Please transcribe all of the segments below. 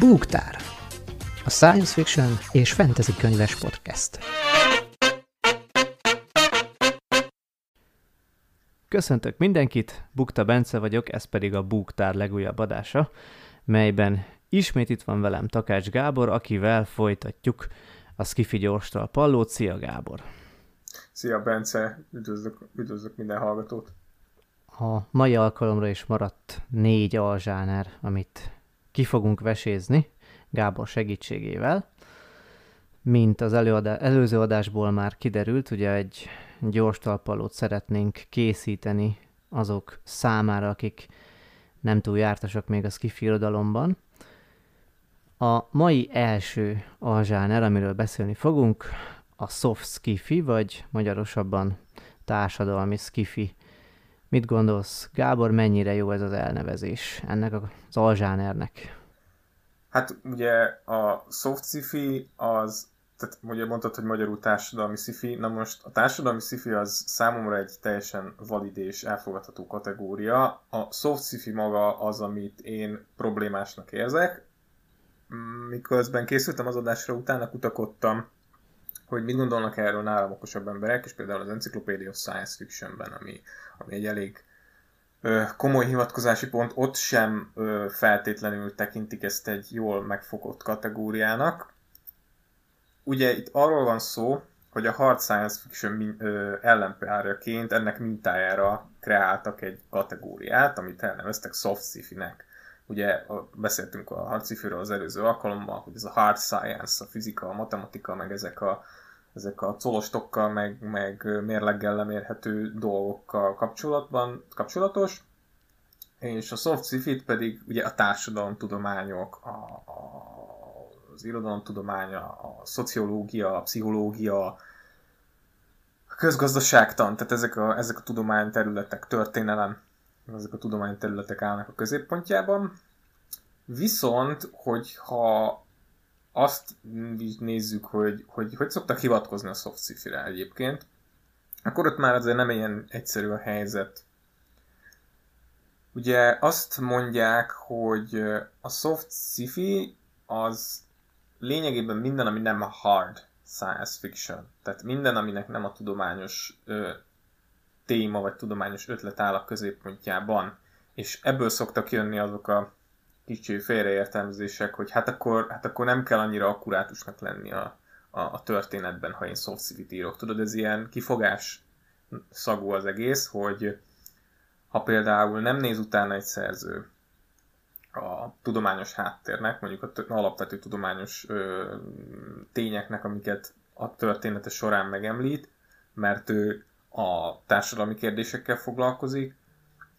Búgtár, a science fiction és fantasy könyves podcast. Köszöntök mindenkit, Bukta Bence vagyok, ez pedig a Búgtár legújabb adása, melyben ismét itt van velem Takács Gábor, akivel folytatjuk a Skifi gyorstal pallót. Szia Gábor! Szia Bence, üdvözlök, üdvözlök minden hallgatót! A mai alkalomra is maradt négy alzsáner, amit ki fogunk vesézni Gábor segítségével. Mint az előadá, előző adásból már kiderült, ugye egy gyors talpalót szeretnénk készíteni azok számára, akik nem túl jártasak még a skifi irodalomban. A mai első alzsáner, amiről beszélni fogunk, a soft skifi, vagy magyarosabban társadalmi skifi Mit gondolsz, Gábor, mennyire jó ez az elnevezés ennek az alzsánernek? Hát ugye a soft sci-fi az, tehát ugye mondtad, hogy magyarul társadalmi sci-fi, na most a társadalmi sci-fi az számomra egy teljesen valid és elfogadható kategória. A soft sci-fi maga az, amit én problémásnak érzek. Miközben készültem az adásra, utána kutakodtam, hogy mit gondolnak erről nálam okosabb emberek, és például az Encyclopedia of Science Fictionben, ami, ami egy elég ö, komoly hivatkozási pont, ott sem ö, feltétlenül tekintik ezt egy jól megfogott kategóriának. Ugye itt arról van szó, hogy a hard science fiction ellenpárjaként ennek mintájára kreáltak egy kategóriát, amit elneveztek soft sci-fi-nek. Ugye beszéltünk a hard sci az előző alkalommal, hogy ez a hard science, a fizika, a matematika, meg ezek a ezek a colostokkal, meg, meg mérleggel lemérhető dolgokkal kapcsolatban, kapcsolatos, és a soft sci pedig ugye a társadalomtudományok, a, a, az irodalomtudománya, a szociológia, a pszichológia, a közgazdaságtan, tehát ezek a, ezek a tudományterületek, történelem, ezek a tudományterületek állnak a középpontjában. Viszont, hogyha azt nézzük, hogy, hogy hogy szoktak hivatkozni a soft sci egyébként, akkor ott már azért nem ilyen egyszerű a helyzet. Ugye azt mondják, hogy a soft sci az lényegében minden, ami nem a hard science fiction. Tehát minden, aminek nem a tudományos ö, téma vagy tudományos ötlet áll a középpontjában. És ebből szoktak jönni azok a kicsi félreértelmezések, hogy hát akkor, hát akkor nem kell annyira akkurátusnak lenni a, a, a történetben, ha én soft civit írok. Tudod, ez ilyen kifogás szagú az egész, hogy ha például nem néz utána egy szerző a tudományos háttérnek, mondjuk a alapvető tudományos ö, tényeknek, amiket a története során megemlít, mert ő a társadalmi kérdésekkel foglalkozik,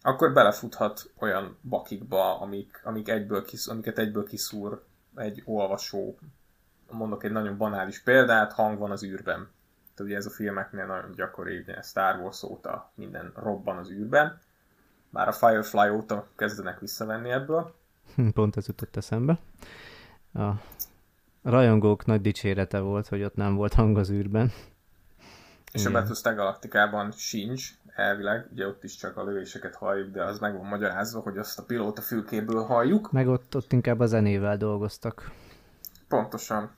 akkor belefuthat olyan bakikba, amik, amik egyből kisz, amiket egyből kiszúr egy olvasó. Mondok egy nagyon banális példát, hang van az űrben. Tehát ugye ez a filmeknél nagyon gyakori, ugye Star Wars óta minden robban az űrben. Már a Firefly óta kezdenek visszavenni ebből. Pont ez jutott eszembe. A rajongók nagy dicsérete volt, hogy ott nem volt hang az űrben. És Igen. a Battlestar Galaktikában sincs, elvileg, ugye ott is csak a lövéseket halljuk, de az meg van magyarázva, hogy azt a pilóta fülkéből halljuk. Meg ott, ott inkább a zenével dolgoztak. Pontosan.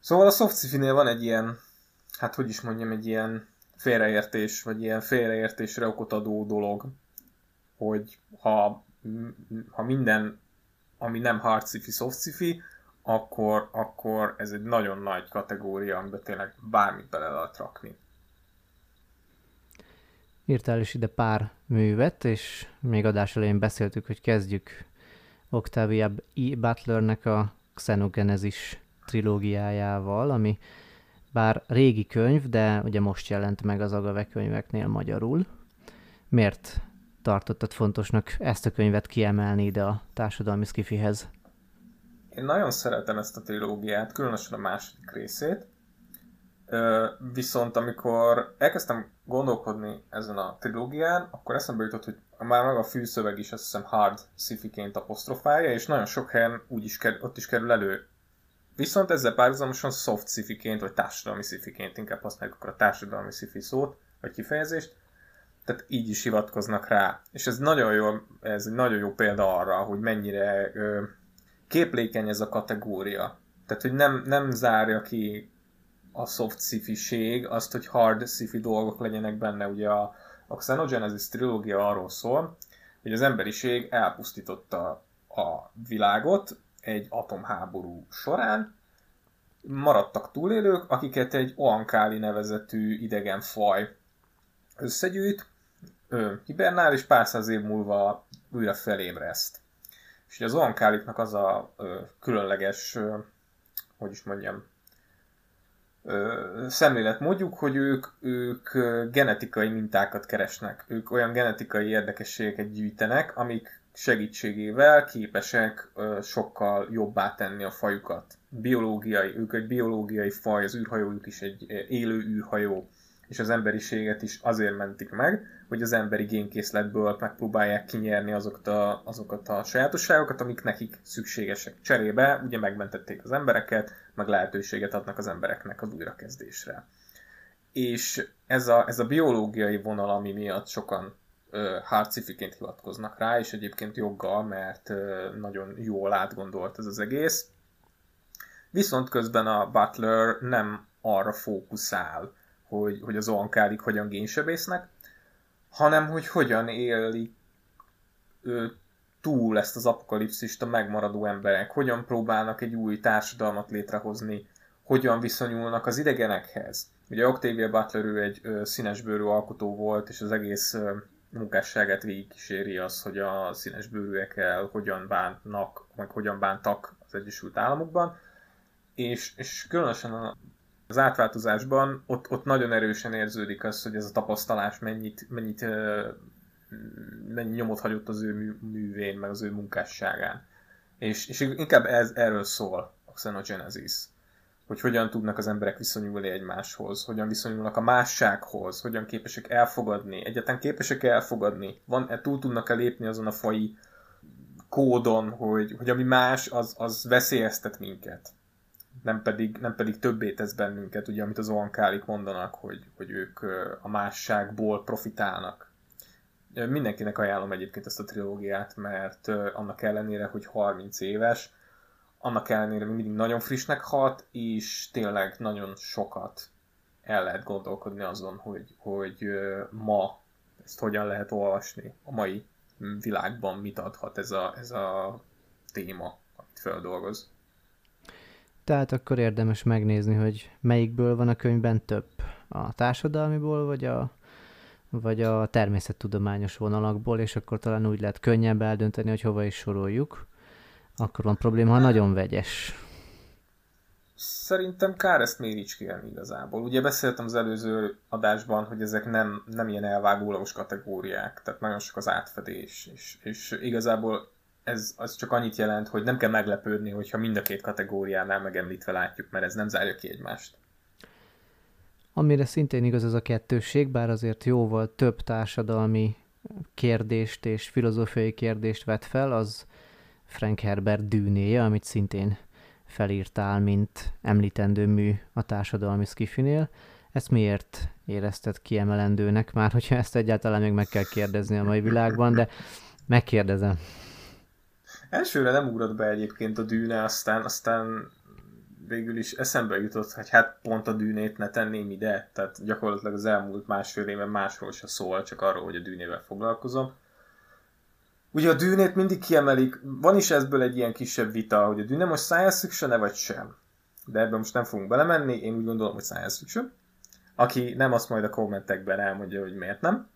Szóval a soft van egy ilyen, hát hogy is mondjam, egy ilyen félreértés, vagy ilyen félreértésre okot adó dolog, hogy ha, ha minden, ami nem hard sci-fi, soft sci-fi, akkor, akkor ez egy nagyon nagy kategória, amiben tényleg bármit bele lehet rakni írtál is ide pár művet, és még adás elején beszéltük, hogy kezdjük Octavia E. Butlernek a Xenogenesis trilógiájával, ami bár régi könyv, de ugye most jelent meg az Agave könyveknél magyarul. Miért tartottad fontosnak ezt a könyvet kiemelni ide a társadalmi skifihez? Én nagyon szeretem ezt a trilógiát, különösen a második részét. Viszont amikor elkezdtem gondolkodni ezen a trilógián, akkor eszembe jutott, hogy már meg a fűszöveg is azt hiszem hard sci-fi-ként apostrofálja, és nagyon sok helyen úgy is kerül, ott is kerül elő. Viszont ezzel párhuzamosan soft sci-fi-ként, vagy társadalmi sci-fi-ként, inkább használjuk akkor a társadalmi sci-fi szót, vagy kifejezést, tehát így is hivatkoznak rá. És ez nagyon jó, ez egy nagyon jó példa arra, hogy mennyire ö, képlékeny ez a kategória. Tehát, hogy nem, nem zárja ki a soft sci azt, hogy hard sci dolgok legyenek benne. Ugye a, a Xenogenesis trilógia arról szól, hogy az emberiség elpusztította a világot egy atomháború során, maradtak túlélők, akiket egy Oankáli nevezetű idegen faj összegyűjt, hibernál, és pár száz év múlva újra felébreszt. És az Oankáliknak az a ö, különleges, ö, hogy is mondjam, szemléletmódjuk, hogy ők, ők genetikai mintákat keresnek. Ők olyan genetikai érdekességeket gyűjtenek, amik segítségével képesek sokkal jobbá tenni a fajukat. Biológiai, ők egy biológiai faj, az űrhajójuk is egy élő űrhajó, és az emberiséget is azért mentik meg, hogy az emberi génkészletből megpróbálják kinyerni azokat a, azokat a sajátosságokat, amik nekik szükségesek. Cserébe ugye megmentették az embereket, meg lehetőséget adnak az embereknek az újrakezdésre. És ez a, ez a biológiai vonal, ami miatt sokan hardcifiként hivatkoznak rá, és egyébként joggal, mert nagyon jól átgondolt ez az egész. Viszont közben a Butler nem arra fókuszál, hogy, hogy az oankálik hogyan génsebésznek, hanem hogy hogyan élik ő, túl ezt az apokalipszist a megmaradó emberek, hogyan próbálnak egy új társadalmat létrehozni, hogyan viszonyulnak az idegenekhez. Ugye Octavia Butler ő egy ö, színesbőrű alkotó volt, és az egész ö, munkásságát végigkíséri az, hogy a színesbőrűekkel hogyan bánnak, meg hogyan bántak az Egyesült Államokban. És, és különösen az átváltozásban ott, ott nagyon erősen érződik az, hogy ez a tapasztalás mennyit, mennyit mennyi nyomot hagyott az ő művén, meg az ő munkásságán. És, és inkább ez, erről szól a Xenogenesis. Hogy hogyan tudnak az emberek viszonyulni egymáshoz, hogyan viszonyulnak a mássághoz, hogyan képesek elfogadni, egyáltalán képesek elfogadni, van, e, túl tudnak-e lépni azon a fai kódon, hogy, hogy ami más, az, az veszélyeztet minket nem pedig, nem pedig többé tesz bennünket, ugye, amit az oankálik mondanak, hogy, hogy ők a másságból profitálnak. Mindenkinek ajánlom egyébként ezt a trilógiát, mert annak ellenére, hogy 30 éves, annak ellenére még mindig nagyon frissnek hat, és tényleg nagyon sokat el lehet gondolkodni azon, hogy, hogy ma ezt hogyan lehet olvasni a mai világban, mit adhat ez a, ez a téma, amit feldolgoz. Tehát akkor érdemes megnézni, hogy melyikből van a könyvben több. A társadalmiból, vagy a, vagy a természettudományos vonalakból, és akkor talán úgy lehet könnyebb eldönteni, hogy hova is soroljuk. Akkor van probléma, ha nagyon vegyes. Szerintem kár ezt méricskélni igazából. Ugye beszéltem az előző adásban, hogy ezek nem, nem ilyen elvágólagos kategóriák, tehát nagyon sok az átfedés, és, és igazából ez az csak annyit jelent, hogy nem kell meglepődni, hogyha mind a két kategóriánál megemlítve látjuk, mert ez nem zárja ki egymást. Amire szintén igaz ez a kettősség, bár azért jóval több társadalmi kérdést és filozófiai kérdést vet fel, az Frank Herbert dűnéje, amit szintén felírtál, mint említendő mű a társadalmi skifinél. Ezt miért érezted kiemelendőnek, már hogyha ezt egyáltalán még meg kell kérdezni a mai világban, de megkérdezem. Elsőre nem ugrott be egyébként a dűne, aztán, aztán végül is eszembe jutott, hogy hát pont a dűnét ne tenném ide, tehát gyakorlatilag az elmúlt másfél évben másról se szól, csak arról, hogy a dűnével foglalkozom. Ugye a dűnét mindig kiemelik, van is ezből egy ilyen kisebb vita, hogy a dűne most science fiction vagy sem. De ebben most nem fogunk belemenni, én úgy gondolom, hogy science fiction. Aki nem, azt majd a kommentekben elmondja, hogy miért nem.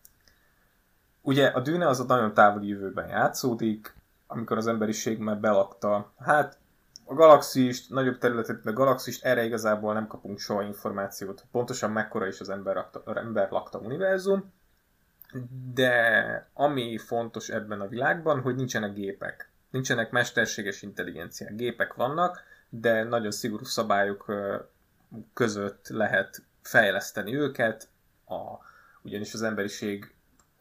Ugye a dűne az a nagyon távoli jövőben játszódik, amikor az emberiség már belakta, hát a galaxist, nagyobb területet, a galaxist, erre igazából nem kapunk soha információt, pontosan mekkora is az ember, lakta, ember lakta univerzum, de ami fontos ebben a világban, hogy nincsenek gépek. Nincsenek mesterséges intelligenciák. Gépek vannak, de nagyon szigorú szabályok között lehet fejleszteni őket, a, ugyanis az emberiség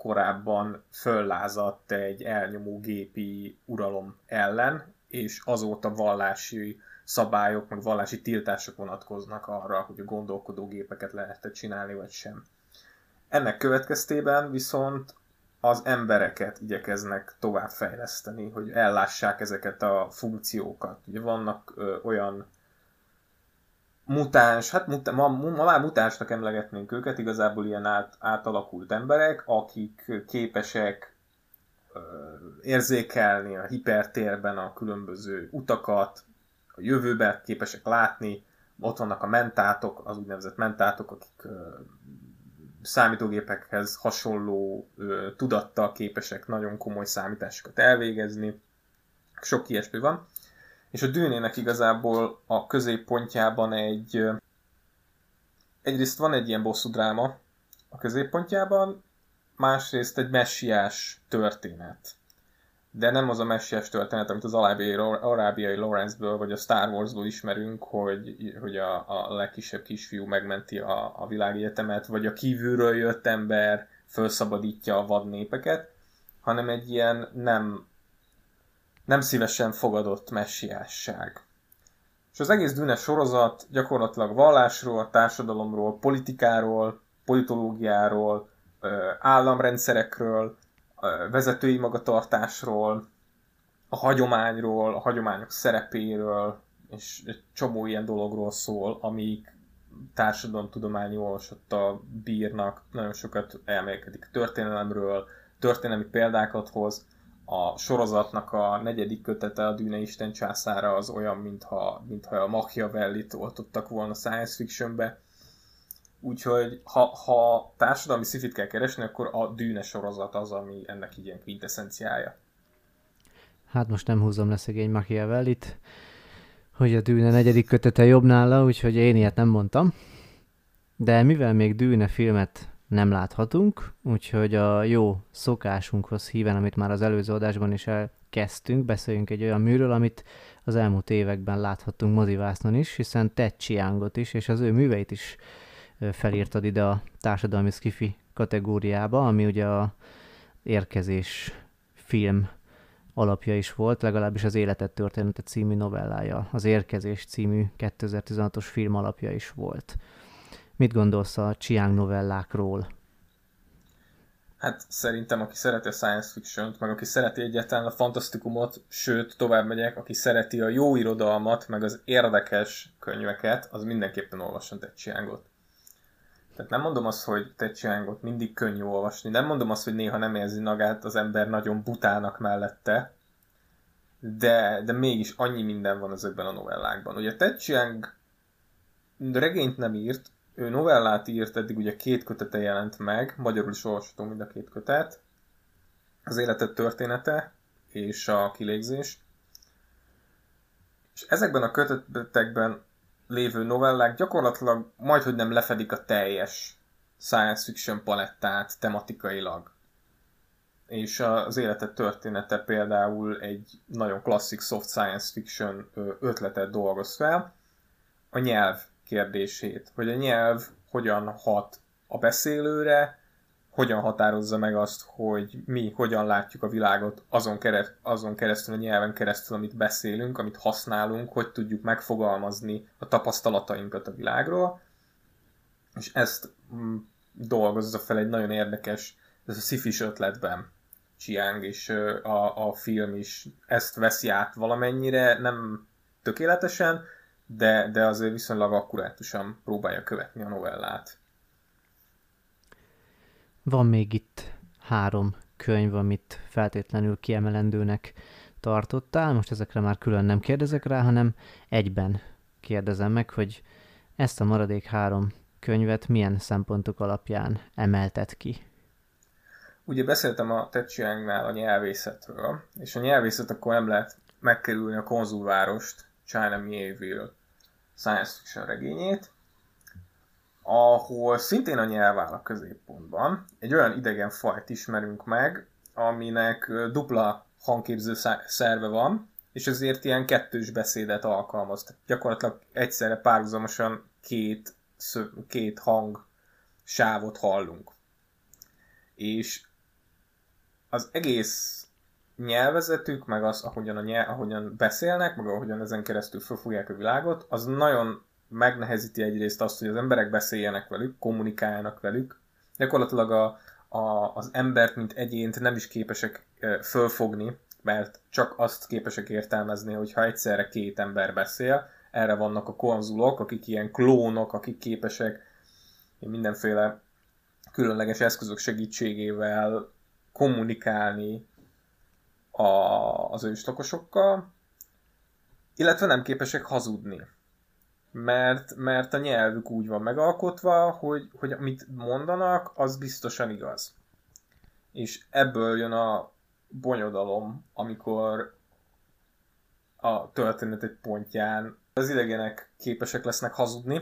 korábban föllázadt egy elnyomó gépi uralom ellen, és azóta vallási szabályok, meg vallási tiltások vonatkoznak arra, hogy a gondolkodó gépeket lehet csinálni, vagy sem. Ennek következtében viszont az embereket igyekeznek továbbfejleszteni, hogy ellássák ezeket a funkciókat. Ugye vannak ö, olyan mutáns, hát muta, ma, ma már mutánsnak emlegetnénk őket, igazából ilyen át, átalakult emberek, akik képesek ö, érzékelni a hipertérben a különböző utakat, a jövőbe képesek látni, ott vannak a mentátok, az úgynevezett mentátok, akik ö, számítógépekhez hasonló ö, tudattal képesek nagyon komoly számításokat elvégezni. Sok ilyesmi van. És a dűnének igazából a középpontjában egy... Egyrészt van egy ilyen bosszú dráma a középpontjában, másrészt egy messiás történet. De nem az a messiás történet, amit az arábiai, arábiai Lawrence-ből vagy a Star Wars-ból ismerünk, hogy, hogy a, a legkisebb kisfiú megmenti a, a világegyetemet, vagy a kívülről jött ember felszabadítja a vad népeket, hanem egy ilyen nem, nem szívesen fogadott messiásság. És az egész Dűne sorozat gyakorlatilag vallásról, társadalomról, politikáról, politológiáról, államrendszerekről, vezetői magatartásról, a hagyományról, a hagyományok szerepéről, és egy csomó ilyen dologról szól, amik társadalomtudományi olvasattal bírnak, nagyon sokat elmélkedik történelemről, történelmi példákat hoz. A sorozatnak a negyedik kötete, a Dűne Isten császára az olyan, mintha, mintha a Machiavellit oltottak volna science fictionbe, Úgyhogy ha, ha társadalmi szifit kell keresni, akkor a dűne sorozat az, ami ennek így ilyen quintessenciája. Hát most nem húzom le szegény Machiavellit, hogy a dűne negyedik kötete jobb nála, úgyhogy én ilyet nem mondtam. De mivel még dűne filmet nem láthatunk, úgyhogy a jó szokásunkhoz híven, amit már az előző adásban is elkezdtünk, beszéljünk egy olyan műről, amit az elmúlt években láthattunk mozivásznon is, hiszen Ted Chiangot is, és az ő műveit is felírtad ide a társadalmi skifi kategóriába, ami ugye a érkezés film alapja is volt, legalábbis az Életet története című novellája, az Érkezés című 2016-os film alapja is volt. Mit gondolsz a Chiang novellákról? Hát szerintem, aki szereti a science fiction meg aki szereti egyáltalán a fantasztikumot, sőt, tovább megyek, aki szereti a jó irodalmat, meg az érdekes könyveket, az mindenképpen olvasson egy Chiangot. Tehát nem mondom azt, hogy Chiangot mindig könnyű olvasni, nem mondom azt, hogy néha nem érzi magát az ember nagyon butának mellette, de, de mégis annyi minden van ezekben a novellákban. Ugye Ted Chiang regényt nem írt, ő novellát írt, eddig ugye két kötete jelent meg, magyarul is olvashatunk mind a két kötet, az életet története és a kilégzés. És ezekben a kötetekben lévő novellák gyakorlatilag majdhogy nem lefedik a teljes science fiction palettát tematikailag. És az életet története például egy nagyon klasszik soft science fiction ötletet dolgoz fel, a nyelv kérdését, hogy a nyelv hogyan hat a beszélőre, hogyan határozza meg azt, hogy mi hogyan látjuk a világot azon, kereszt, azon keresztül, a nyelven keresztül, amit beszélünk, amit használunk, hogy tudjuk megfogalmazni a tapasztalatainkat a világról. És ezt mm, dolgozza fel egy nagyon érdekes, ez a szifis ötletben Chiang, és a, a film is ezt veszi át valamennyire, nem tökéletesen, de, de azért viszonylag akkurátusan próbálja követni a novellát. Van még itt három könyv, amit feltétlenül kiemelendőnek tartottál. Most ezekre már külön nem kérdezek rá, hanem egyben kérdezem meg, hogy ezt a maradék három könyvet milyen szempontok alapján emeltet ki? Ugye beszéltem a Tetsuyangnál a nyelvészetről, és a nyelvészet akkor nem lehet megkerülni a konzulvárost, China Mieville science fiction regényét, ahol szintén a nyelv áll a középpontban. Egy olyan idegen fajt ismerünk meg, aminek dupla hangképző szerve van, és ezért ilyen kettős beszédet alkalmaz. Tehát gyakorlatilag egyszerre párhuzamosan két, két hang sávot hallunk. És az egész nyelvezetük, meg az, ahogyan, a nyelv, ahogyan beszélnek, meg ahogyan ezen keresztül felfogják a világot, az nagyon megnehezíti egyrészt azt, hogy az emberek beszéljenek velük, kommunikáljanak velük. Gyakorlatilag a, a, az embert, mint egyént nem is képesek fölfogni, mert csak azt képesek értelmezni, hogyha egyszerre két ember beszél. Erre vannak a konzulok, akik ilyen klónok, akik képesek mindenféle különleges eszközök segítségével kommunikálni a, az őslakosokkal, illetve nem képesek hazudni. Mert, mert a nyelvük úgy van megalkotva, hogy, hogy amit mondanak, az biztosan igaz. És ebből jön a bonyodalom, amikor a történet egy pontján az idegenek képesek lesznek hazudni,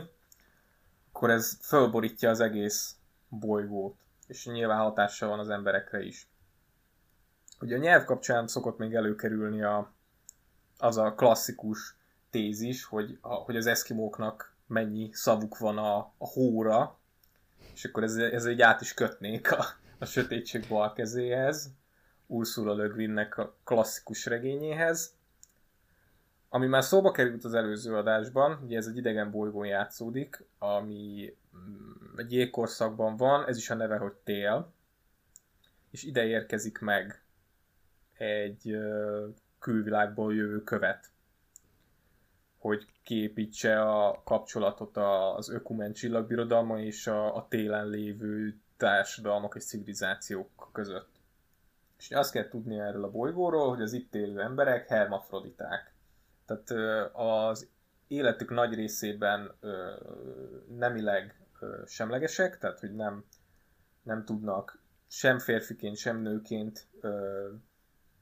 akkor ez fölborítja az egész bolygót, és nyilván hatással van az emberekre is. Ugye a nyelv kapcsán szokott még előkerülni a, az a klasszikus tézis, hogy, a, hogy az eszkimóknak mennyi szavuk van a, a hóra, és akkor ez, ez egy át is kötnék a, a sötétség bal kezéhez, Ursula Le Guinnek a klasszikus regényéhez, ami már szóba került az előző adásban, ugye ez egy idegen bolygón játszódik, ami mm, egy jégkorszakban van, ez is a neve, hogy tél, és ide érkezik meg egy külvilágból jövő követ, hogy képítse a kapcsolatot az ökumen csillagbirodalma és a, a télen lévő társadalmak és civilizációk között. És azt kell tudni erről a bolygóról, hogy az itt élő emberek hermafroditák. Tehát az életük nagy részében nemileg semlegesek, tehát hogy nem, nem tudnak sem férfiként, sem nőként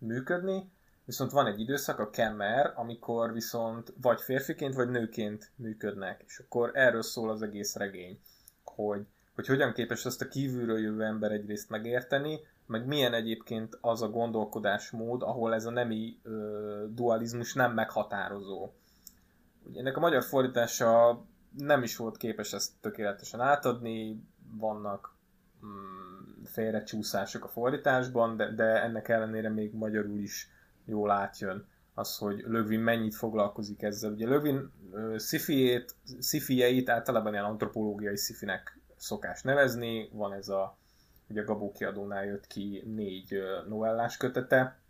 működni, viszont van egy időszak, a Kemmer, amikor viszont vagy férfiként, vagy nőként működnek, és akkor erről szól az egész regény, hogy, hogy hogyan képes ezt a kívülről jövő ember egyrészt megérteni, meg milyen egyébként az a gondolkodásmód, ahol ez a nemi ö, dualizmus nem meghatározó. Ugye ennek a magyar fordítása nem is volt képes ezt tökéletesen átadni, vannak mm, félrecsúszások a fordításban, de, de ennek ellenére még magyarul is jól átjön az, hogy Lövin mennyit foglalkozik ezzel. Ugye Lövin szifiét, általában ilyen antropológiai szifinek szokás nevezni, van ez a ugye Gabó kiadónál jött ki négy novellás kötete,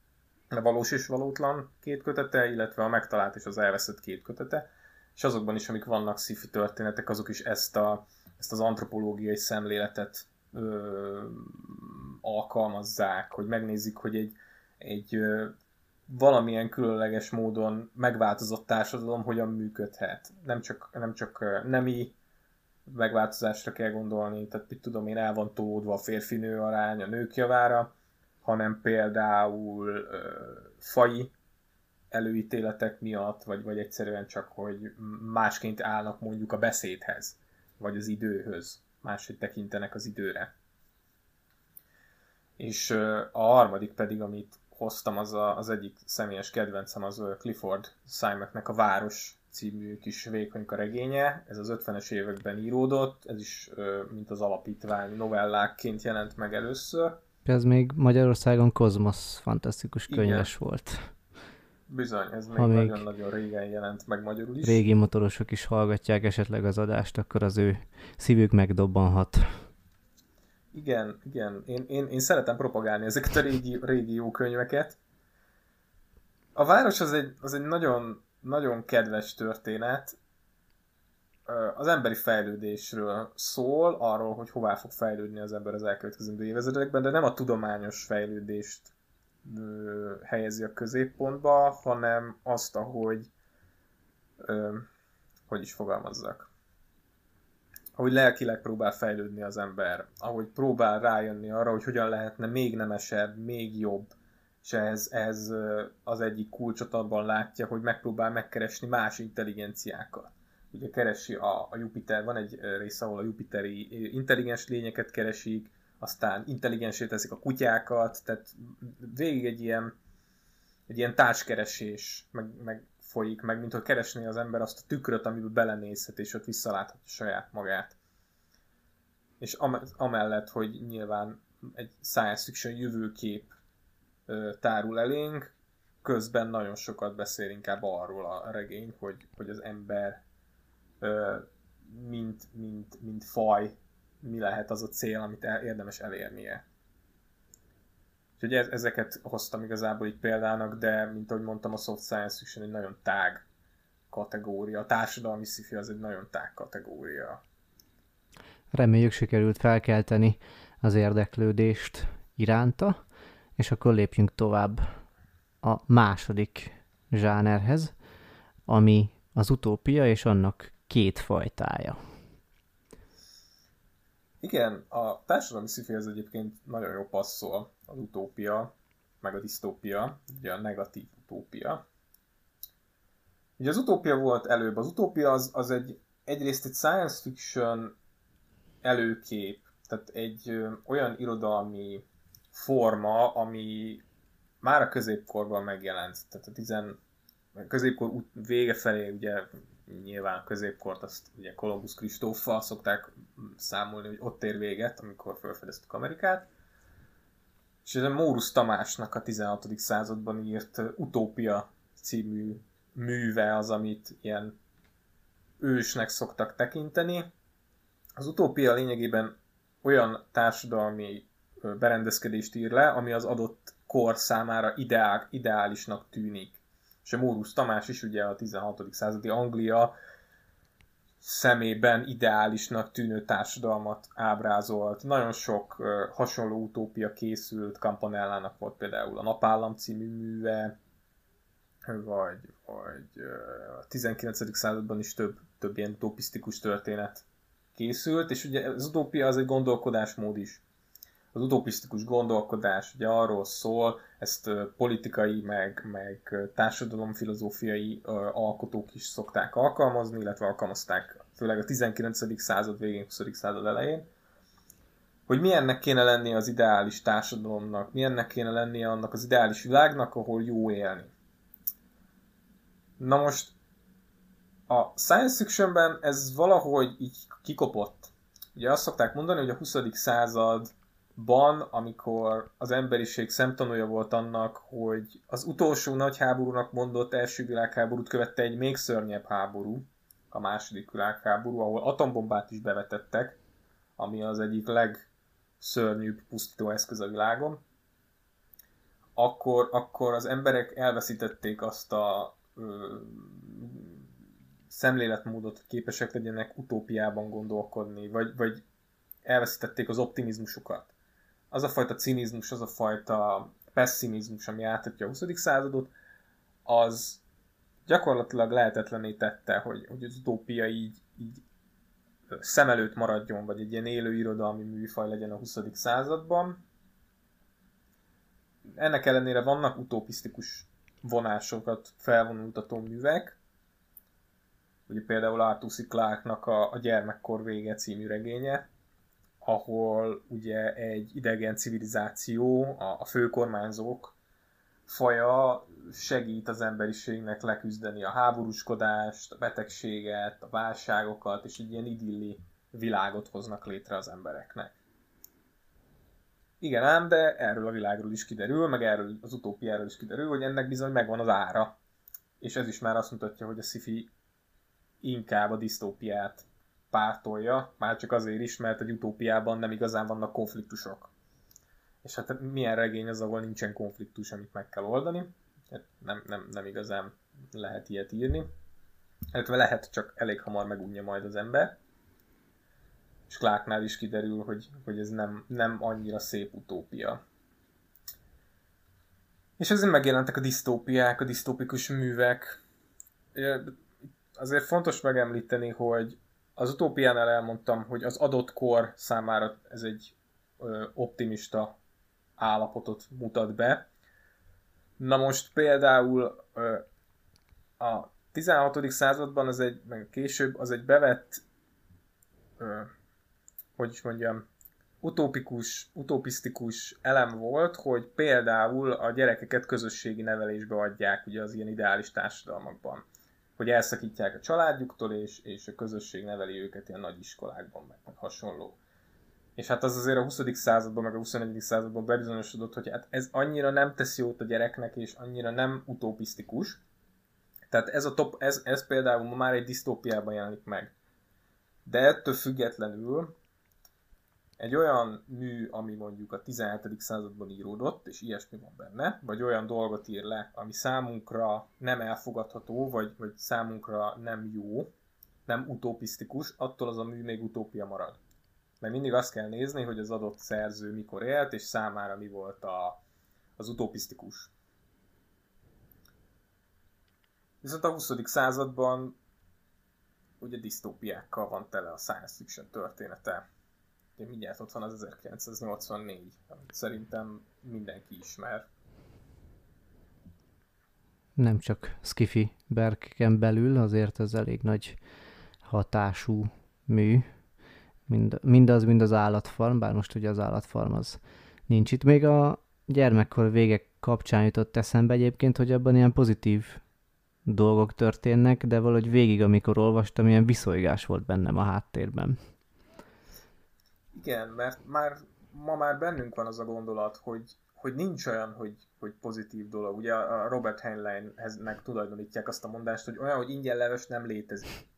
a valós és valótlan két kötete, illetve a megtalált és az elveszett két kötete, és azokban is, amik vannak sci történetek, azok is ezt, a, ezt az antropológiai szemléletet ö, alkalmazzák, hogy megnézik, hogy egy, egy ö, valamilyen különleges módon megváltozott társadalom hogyan működhet. Nem csak, nem csak nemi megváltozásra kell gondolni, tehát mit tudom én, el van tolódva a férfi-nő arány a nők javára, hanem például ö, fai előítéletek miatt, vagy, vagy egyszerűen csak, hogy másként állnak mondjuk a beszédhez, vagy az időhöz, máshogy tekintenek az időre. És a harmadik pedig, amit hoztam, az a, az egyik személyes kedvencem, az Clifford Simonnek a Város című kis vékonyka regénye, ez az 50-es években íródott, ez is, mint az alapítvány novellákként jelent meg először. Ez még Magyarországon Kozmosz fantasztikus könyves Igen. volt. Bizony, ez még nagyon-nagyon régen jelent meg magyarul is. Régi motorosok is hallgatják esetleg az adást, akkor az ő szívük megdobbanhat. Igen, igen. Én, én, én szeretem propagálni ezeket a régi, régi jó könyveket. A város az egy, az egy nagyon nagyon kedves történet. Az emberi fejlődésről szól, arról, hogy hová fog fejlődni az ember az elkövetkező évezredekben, de nem a tudományos fejlődést helyezi a középpontba, hanem azt, ahogy hogy is fogalmazzak. Ahogy lelkileg próbál fejlődni az ember, ahogy próbál rájönni arra, hogy hogyan lehetne még nemesebb, még jobb, és ez, ez az egyik kulcsot abban látja, hogy megpróbál megkeresni más intelligenciákat. Ugye keresi a, a Jupiter, van egy rész, ahol a jupiteri intelligens lényeket keresik, aztán intelligensé teszik a kutyákat, tehát végig egy ilyen, egy ilyen társkeresés meg, meg folyik, meg mint hogy keresné az ember azt a tükröt, amiben belenézhet, és ott visszaláthatja saját magát. És amellett, hogy nyilván egy science fiction jövőkép tárul elénk, közben nagyon sokat beszél inkább arról a regény, hogy, hogy az ember mint, mint, mint faj mi lehet az a cél, amit el, érdemes elérnie. Úgyhogy ez, ezeket hoztam igazából így példának, de mint ahogy mondtam, a soft science fiction egy nagyon tág kategória. A társadalmi sci az egy nagyon tág kategória. Reméljük sikerült felkelteni az érdeklődést iránta, és akkor lépjünk tovább a második zsánerhez, ami az utópia és annak két fajtája. Igen, a társadalmi sci az egyébként nagyon jó passzol az utópia, meg a disztópia, ugye a negatív utópia. Ugye az utópia volt előbb. Az utópia az, az egy, egyrészt egy science fiction előkép, tehát egy ö, olyan irodalmi forma, ami már a középkorban megjelent. Tehát a tizen, a középkor vége felé ugye nyilván a középkort azt ugye Columbus Kristóffal szokták számolni, hogy ott ér véget, amikor felfedeztük Amerikát. És ez a Mórus Tamásnak a 16. században írt Utópia című műve az, amit ilyen ősnek szoktak tekinteni. Az utópia lényegében olyan társadalmi berendezkedést ír le, ami az adott kor számára ideál, ideálisnak tűnik. És a Mórus Tamás is ugye a 16. századi Anglia szemében ideálisnak tűnő társadalmat ábrázolt. Nagyon sok uh, hasonló utópia készült, Campanellának volt például a Napállam című műve, vagy, vagy uh, a 19. században is több, több ilyen utopisztikus történet készült, és ugye az utópia az egy gondolkodásmód is. Az utopisztikus gondolkodás ugye arról szól, ezt politikai, meg, meg társadalomfilozófiai alkotók is szokták alkalmazni, illetve alkalmazták főleg a 19. század végén, 20. század elején, hogy milyennek kéne lennie az ideális társadalomnak, milyennek kéne lennie annak az ideális világnak, ahol jó élni. Na most a science fictionben ez valahogy így kikopott. Ugye azt szokták mondani, hogy a 20. században, amikor az emberiség szemtanúja volt annak, hogy az utolsó nagy háborúnak mondott első világháborút követte egy még szörnyebb háború, a második világháború, ahol atombombát is bevetettek, ami az egyik legszörnyűbb pusztító eszköz a világon, akkor, akkor az emberek elveszítették azt a ö, szemléletmódot, hogy képesek legyenek utópiában gondolkodni, vagy, vagy elveszítették az optimizmusukat. Az a fajta cinizmus, az a fajta pessimizmus, ami átadja a 20. századot, az gyakorlatilag lehetetlené tette, hogy, hogy az utópia így, így szem előtt maradjon, vagy egy ilyen élő irodalmi műfaj legyen a 20. században. Ennek ellenére vannak utopisztikus vonásokat felvonultató művek, ugye például Arthur C. Clarke-nak a, a Gyermekkor vége című regénye, ahol ugye egy idegen civilizáció, a, a főkormányzók faja segít az emberiségnek leküzdeni a háborúskodást, a betegséget, a válságokat, és egy ilyen idilli világot hoznak létre az embereknek. Igen ám, de erről a világról is kiderül, meg erről az utópiáról is kiderül, hogy ennek bizony megvan az ára. És ez is már azt mutatja, hogy a sci inkább a disztópiát pártolja, már csak azért is, mert egy utópiában nem igazán vannak konfliktusok. És hát milyen regény az, ahol nincsen konfliktus, amit meg kell oldani. Hát nem, nem, nem igazán lehet ilyet írni. Illetve lehet, csak elég hamar megunja majd az ember. És Clarknál is kiderül, hogy, hogy ez nem, nem annyira szép utópia. És ezért megjelentek a disztópiák, a disztópikus művek. Azért fontos megemlíteni, hogy az utópiánál elmondtam, hogy az adott kor számára ez egy optimista állapotot mutat be. Na most például a 16. században az egy, meg később az egy bevett, hogy is mondjam, utópikus, utopisztikus elem volt, hogy például a gyerekeket közösségi nevelésbe adják ugye az ilyen ideális társadalmakban. Hogy elszakítják a családjuktól, és, és a közösség neveli őket ilyen nagy iskolákban, meg, meg hasonló. És hát az azért a 20. században, meg a 21. században bebizonyosodott, hogy hát ez annyira nem tesz jót a gyereknek, és annyira nem utopisztikus. Tehát ez, a top, ez, ez például ma már egy disztópiában jelenik meg. De ettől függetlenül egy olyan mű, ami mondjuk a 17. században íródott, és ilyesmi van benne, vagy olyan dolgot ír le, ami számunkra nem elfogadható, vagy, vagy számunkra nem jó, nem utopisztikus, attól az a mű még utópia marad. Mert mindig azt kell nézni, hogy az adott szerző mikor élt, és számára mi volt a, az utopisztikus. Viszont a 20. században ugye disztópiákkal van tele a science fiction története. Ugye mindjárt ott van az 1984, amit szerintem mindenki ismer. Nem csak Skiffy berkeken belül, azért ez elég nagy hatású mű. Mind, mindaz, mind az állatfarm, bár most ugye az állatfarm az nincs itt. Még a gyermekkor vége kapcsán jutott eszembe egyébként, hogy abban ilyen pozitív dolgok történnek, de valahogy végig, amikor olvastam, ilyen viszolygás volt bennem a háttérben. Igen, mert már ma már bennünk van az a gondolat, hogy, hogy nincs olyan, hogy, hogy pozitív dolog. Ugye a Robert Heinleinnek tulajdonítják azt a mondást, hogy olyan, hogy ingyen leves nem létezik.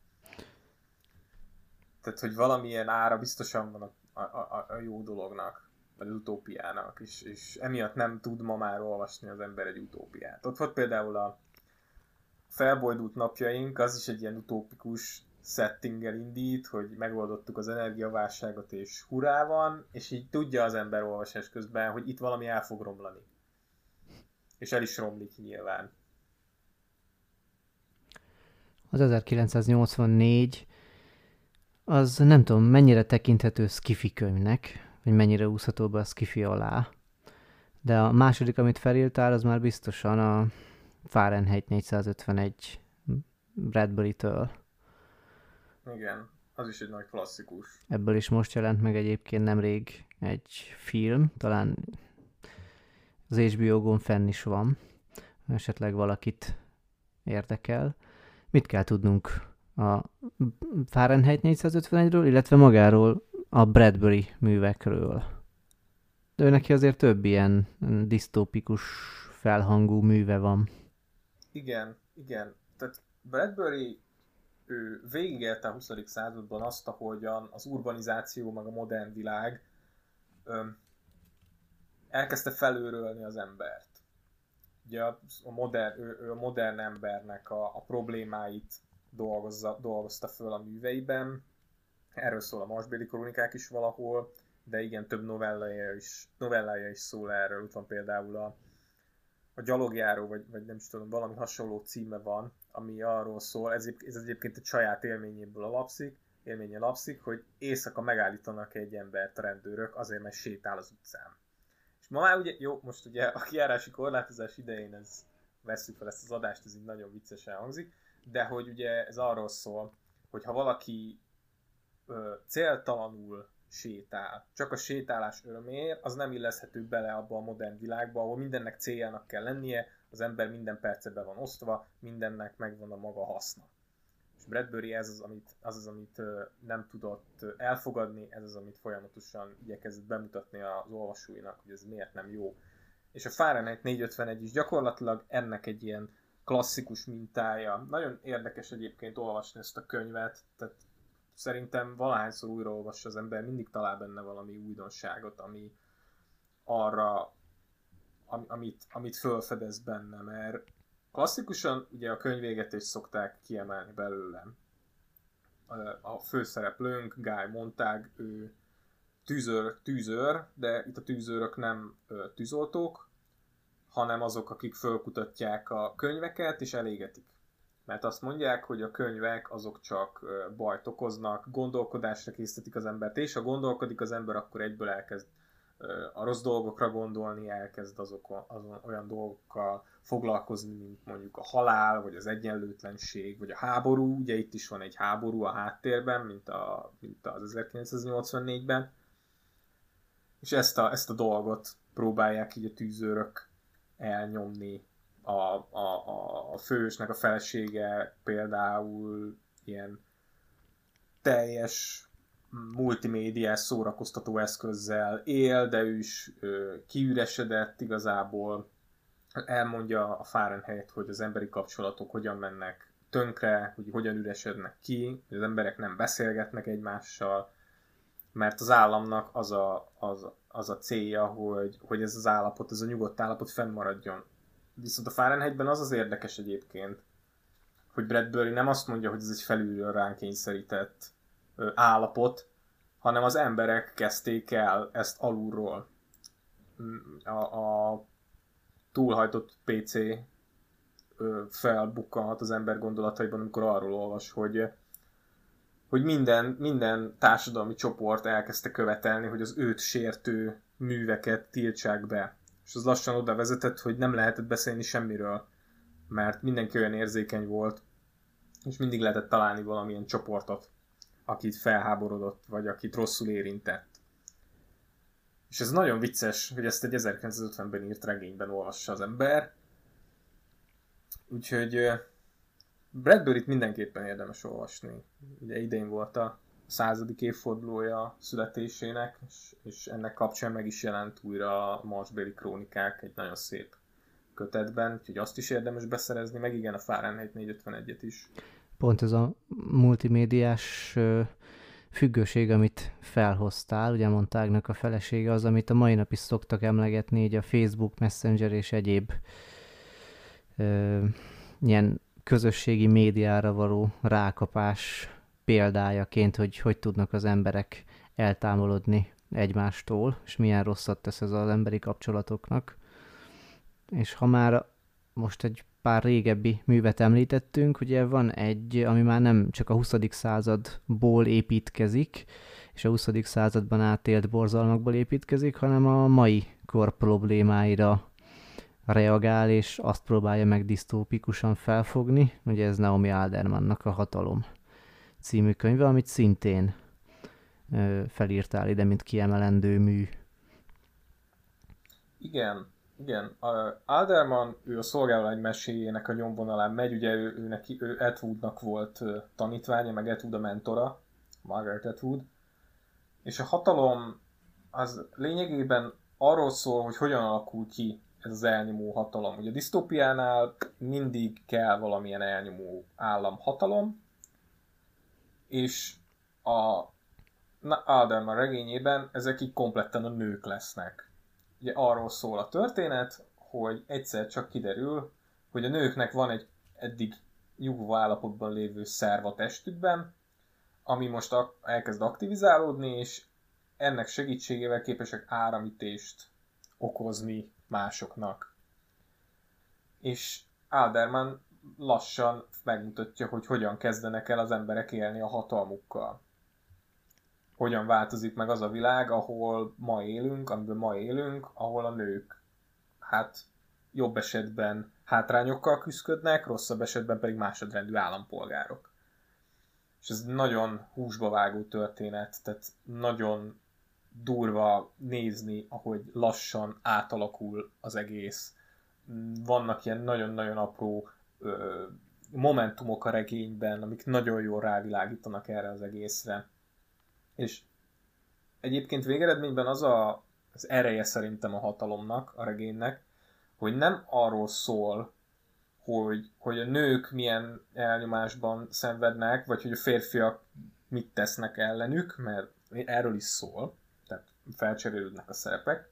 Tehát, hogy valamilyen ára biztosan van a, a, a, a jó dolognak, vagy az utópiának, és, és emiatt nem tud ma már olvasni az ember egy utópiát. Ott volt például a felbojdult napjaink, az is egy ilyen utópikus settinggel indít, hogy megoldottuk az energiaválságot és hurrá van, és így tudja az ember olvasás közben, hogy itt valami el fog romlani. És el is romlik nyilván. Az 1984 az nem tudom, mennyire tekinthető skifi könyvnek, vagy mennyire úszható be a skifi alá. De a második, amit felírtál, az már biztosan a Fahrenheit 451 Bradbury-től. Igen, az is egy nagy klasszikus. Ebből is most jelent meg egyébként nemrég egy film, talán az HBO-gon fenn is van, esetleg valakit érdekel. Mit kell tudnunk a Fahrenheit 451-ről, illetve magáról a Bradbury művekről? De ő neki azért több ilyen disztópikus felhangú műve van. Igen, igen. Tehát Bradbury ő végigélte a 20. században azt, ahogyan az urbanizáció, meg a modern világ öm, elkezdte felőrölni az embert. Ugye a, modern, ő, ő a modern embernek a, a problémáit dolgozza, dolgozta föl a műveiben. Erről szól a Marsbéli kronikák is valahol, de igen, több novellája is, novellája is szól erről. Ott van például a, a gyalogjáró, vagy, vagy nem is tudom, valami hasonló címe van, ami arról szól, ez, ez egyébként egy saját élményéből alapszik, élménye lapszik, hogy éjszaka megállítanak egy embert a rendőrök azért, mert sétál az utcán. És ma már ugye, jó, most ugye a kiárási korlátozás idején ez veszük fel ezt az adást, ez így nagyon viccesen hangzik, de hogy ugye ez arról szól, hogy ha valaki ö, céltalanul sétál, csak a sétálás örömér, az nem illeszhető bele abba a modern világba, ahol mindennek céljának kell lennie, az ember minden perce be van osztva, mindennek megvan a maga haszna. És Bradbury ez az, amit, az, az, amit nem tudott elfogadni, ez az, amit folyamatosan igyekezett bemutatni az olvasóinak, hogy ez miért nem jó. És a Fahrenheit 451 is gyakorlatilag ennek egy ilyen klasszikus mintája. Nagyon érdekes egyébként olvasni ezt a könyvet, tehát szerintem valahányszor újraolvassa az ember, mindig talál benne valami újdonságot, ami arra, amit, amit fölfedez benne, mert klasszikusan ugye a könyvégetést szokták kiemelni belőlem. A főszereplőnk, Guy Montag, ő tűzőr, tűzőr, de itt a tűzőrök nem tűzoltók, hanem azok, akik fölkutatják a könyveket és elégetik mert azt mondják, hogy a könyvek azok csak bajt okoznak, gondolkodásra készítik az embert, és ha gondolkodik az ember, akkor egyből elkezd a rossz dolgokra gondolni, elkezd azok, azon, olyan dolgokkal foglalkozni, mint mondjuk a halál, vagy az egyenlőtlenség, vagy a háború. Ugye itt is van egy háború a háttérben, mint, a, mint az 1984-ben. És ezt a, ezt a dolgot próbálják így a tűzőrök elnyomni a, a, a fősnek a felesége például ilyen teljes multimédiás szórakoztató eszközzel él, de ő is ö, kiüresedett igazából. Elmondja a Fahrenheit, hogy az emberi kapcsolatok hogyan mennek tönkre, hogy hogyan üresednek ki, hogy az emberek nem beszélgetnek egymással, mert az államnak az a, az, az a célja, hogy, hogy ez az állapot, ez a nyugodt állapot fennmaradjon. Viszont a Fahrenheitben az az érdekes egyébként, hogy Bradbury nem azt mondja, hogy ez egy felülről ránk kényszerített állapot, hanem az emberek kezdték el ezt alulról. A, a túlhajtott PC felbukkanhat az ember gondolataiban, amikor arról olvas, hogy hogy minden, minden társadalmi csoport elkezdte követelni, hogy az őt sértő műveket tiltsák be. És az lassan oda vezetett, hogy nem lehetett beszélni semmiről, mert mindenki olyan érzékeny volt, és mindig lehetett találni valamilyen csoportot, akit felháborodott, vagy akit rosszul érintett. És ez nagyon vicces, hogy ezt egy 1950-ben írt regényben olvassa az ember. Úgyhogy Bradbury-t mindenképpen érdemes olvasni. Ugye idén volt a századik évfordulója születésének, és, és ennek kapcsán meg is jelent újra a Marsbeli krónikák egy nagyon szép kötetben, úgyhogy azt is érdemes beszerezni, meg igen, a Fahrenheit 451-et is. Pont ez a multimédiás függőség, amit felhoztál, ugye mondtágnak a felesége az, amit a mai nap is szoktak emlegetni, így a Facebook, Messenger és egyéb ö, ilyen közösségi médiára való rákapás példájaként, hogy hogy tudnak az emberek eltávolodni egymástól, és milyen rosszat tesz ez az emberi kapcsolatoknak. És ha már most egy pár régebbi művet említettünk, ugye van egy, ami már nem csak a 20. századból építkezik, és a 20. században átélt borzalmakból építkezik, hanem a mai kor problémáira reagál, és azt próbálja meg disztópikusan felfogni. Ugye ez Naomi Aldermannak a Hatalom című könyve, amit szintén felírtál ide, mint kiemelendő mű. Igen, igen. Alderman, ő a szolgálólány meséjének a nyomvonalán megy, ugye ő, ő neki, ő Atwoodnak volt tanítványa, meg Atwood a mentora, Margaret Atwood, és a hatalom az lényegében arról szól, hogy hogyan alakul ki ez az elnyomó hatalom. Ugye a disztópiánál mindig kell valamilyen elnyomó állam hatalom, és a Alderman regényében ezek így kompletten a nők lesznek. Ugye arról szól a történet, hogy egyszer csak kiderül, hogy a nőknek van egy eddig nyugvó állapotban lévő szerv a testükben, ami most elkezd aktivizálódni, és ennek segítségével képesek áramítést okozni másoknak. És Alderman lassan megmutatja, hogy hogyan kezdenek el az emberek élni a hatalmukkal. Hogyan változik meg az a világ, ahol ma élünk, amiben ma élünk, ahol a nők hát jobb esetben hátrányokkal küzdködnek, rosszabb esetben pedig másodrendű állampolgárok. És ez nagyon húsba vágó történet, tehát nagyon durva nézni, ahogy lassan átalakul az egész. Vannak ilyen nagyon-nagyon apró ö, momentumok a regényben, amik nagyon jól rávilágítanak erre az egészre. És egyébként végeredményben az a, az ereje szerintem a hatalomnak, a regénynek, hogy nem arról szól, hogy, hogy a nők milyen elnyomásban szenvednek, vagy hogy a férfiak mit tesznek ellenük, mert erről is szól, felcserélődnek a szerepek,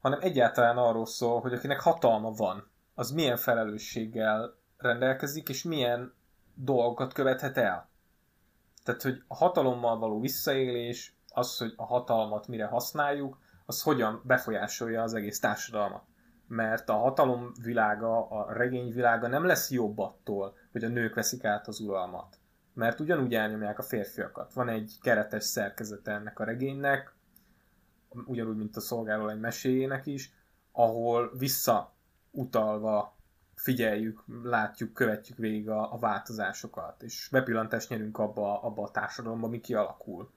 hanem egyáltalán arról szól, hogy akinek hatalma van, az milyen felelősséggel rendelkezik, és milyen dolgokat követhet el. Tehát, hogy a hatalommal való visszaélés, az, hogy a hatalmat mire használjuk, az hogyan befolyásolja az egész társadalmat. Mert a hatalom világa, a regény világa nem lesz jobb attól, hogy a nők veszik át az uralmat. Mert ugyanúgy elnyomják a férfiakat. Van egy keretes szerkezete ennek a regénynek, ugyanúgy, mint a szolgálólány meséjének is, ahol visszautalva figyeljük, látjuk, követjük végig a, a változásokat, és bepillantást nyerünk abba, abba a társadalomba, mi kialakul.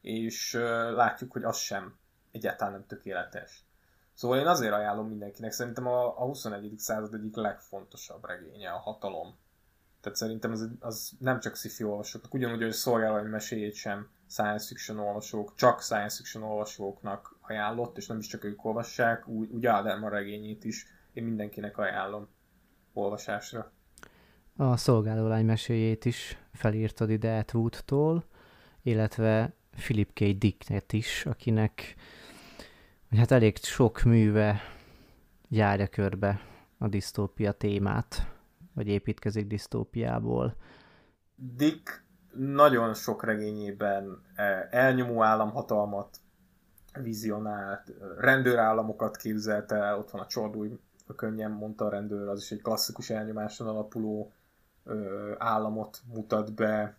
És uh, látjuk, hogy az sem egyáltalán nem tökéletes. Szóval én azért ajánlom mindenkinek, szerintem a, a 21. század egyik legfontosabb regénye a hatalom. Tehát szerintem az, az nem csak sci-fi olvasóknak, ugyanúgy, hogy a szolgálói meséjét sem science fiction olvasók, csak science fiction olvasóknak ajánlott, és nem is csak ők olvassák, úgy, úgy Ádelma regényét is én mindenkinek ajánlom olvasásra. A szolgálólány meséjét is felírtad ide Atwood-tól, illetve Philip K. Dicknet is, akinek hát elég sok műve járja körbe a disztópia témát, vagy építkezik disztópiából. Dick nagyon sok regényében eh, elnyomó államhatalmat vizionált, rendőrállamokat képzelt el, ott van a Csordúj, könnyen mondta a rendőr, az is egy klasszikus elnyomáson alapuló ö, államot mutat be.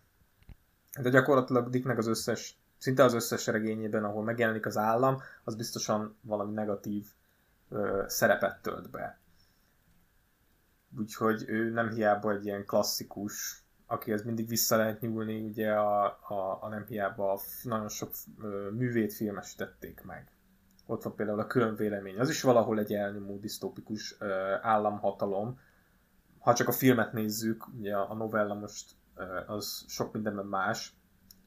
De gyakorlatilag Dicknek az összes, szinte az összes regényében, ahol megjelenik az állam, az biztosan valami negatív ö, szerepet tölt be. Úgyhogy ő nem hiába egy ilyen klasszikus, akihez mindig vissza lehet nyúlni, ugye a, a, a nem hiába nagyon sok ö, művét filmesítették meg. Ott van például a külön vélemény. Az is valahol egy elnyomó disztópikus ö, államhatalom. Ha csak a filmet nézzük, ugye a novella most ö, az sok mindenben más,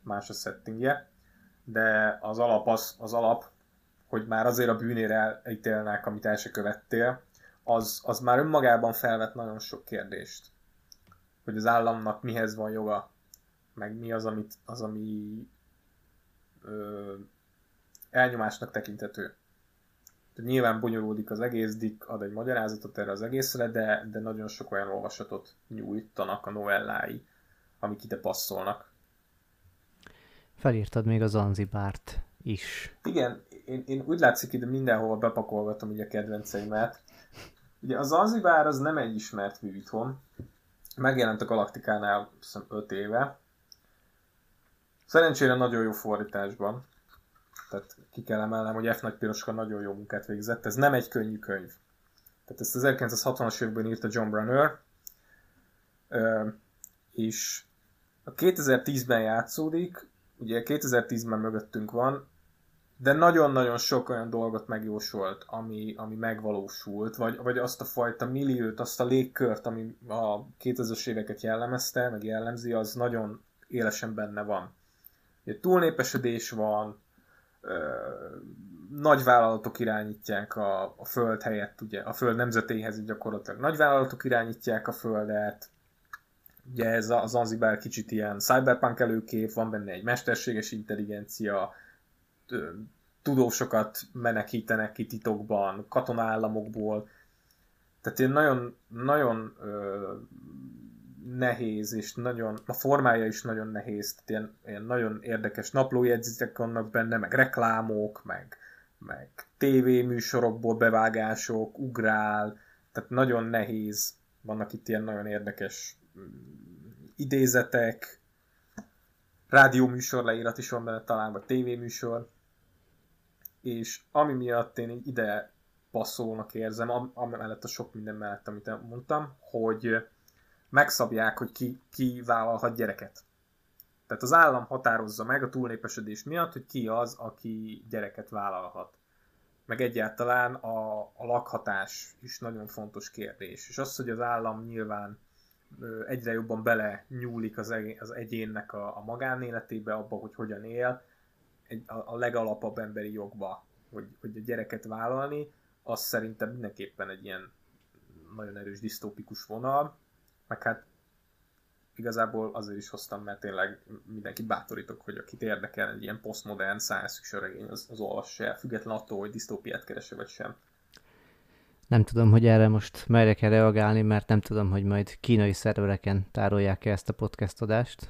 más a settingje, de az alap az, az alap, hogy már azért a bűnére elítélnek, amit el se követtél, az, az már önmagában felvet nagyon sok kérdést. Hogy az államnak mihez van joga, meg mi az, amit, az ami ö, elnyomásnak tekinthető. Tehát nyilván bonyolódik az egész, Dick ad egy magyarázatot erre az egészre, de, de nagyon sok olyan olvasatot nyújtanak a novellái, amik ide passzolnak. Felírtad még az Zanzibárt is. Igen, én, én úgy látszik, hogy mindenhol bepakolgatom ugye a kedvenceimet. Ugye a Zanzibár az nem egy ismert mű itthon. Megjelent a Galaktikánál 5 éve. Szerencsére nagyon jó fordításban. Tehát ki kell emelnem, hogy F. Nagy Piroska nagyon jó munkát végzett. Ez nem egy könnyű könyv. Tehát ezt 1960-as években írta John Brunner. És a 2010-ben játszódik, ugye 2010-ben mögöttünk van, de nagyon-nagyon sok olyan dolgot megjósolt, ami, ami megvalósult, vagy, vagy azt a fajta milliót, azt a légkört, ami a 2000-es éveket jellemezte, meg jellemzi, az nagyon élesen benne van. Ugye túlnépesedés van, ö, nagy vállalatok irányítják a, a föld helyett, ugye a föld nemzetéhez gyakorlatilag nagy vállalatok irányítják a földet, ugye ez a Zanzibar kicsit ilyen cyberpunk előkép, van benne egy mesterséges intelligencia, tudósokat menekítenek ki titokban, katonaállamokból. Tehát ilyen nagyon, nagyon ö, nehéz, és nagyon, a formája is nagyon nehéz, tehát ilyen, ilyen nagyon érdekes naplójegyzetek vannak benne, meg reklámok, meg, meg tévéműsorokból bevágások, ugrál, tehát nagyon nehéz, vannak itt ilyen nagyon érdekes mm, idézetek, rádióműsor leírat is van benne talán, vagy tévéműsor, és ami miatt én ide passzolónak érzem, amellett a sok minden mellett, amit mondtam, hogy megszabják, hogy ki, ki vállalhat gyereket. Tehát az állam határozza meg a túlnépesedés miatt, hogy ki az, aki gyereket vállalhat. Meg egyáltalán a, a lakhatás is nagyon fontos kérdés. És az, hogy az állam nyilván egyre jobban bele nyúlik az, egyénnek a, a magánéletébe, abba, hogy hogyan él, egy, a, a legalapabb emberi jogba, hogy, hogy a gyereket vállalni, az szerintem mindenképpen egy ilyen nagyon erős disztópikus vonal, meg hát igazából azért is hoztam, mert tényleg mindenki bátorítok, hogy akit érdekel egy ilyen posztmodern science fiction regény, az, az olvassa el, független attól, hogy disztópiát keresse vagy sem. Nem tudom, hogy erre most merre kell reagálni, mert nem tudom, hogy majd kínai szervereken tárolják -e ezt a podcast adást.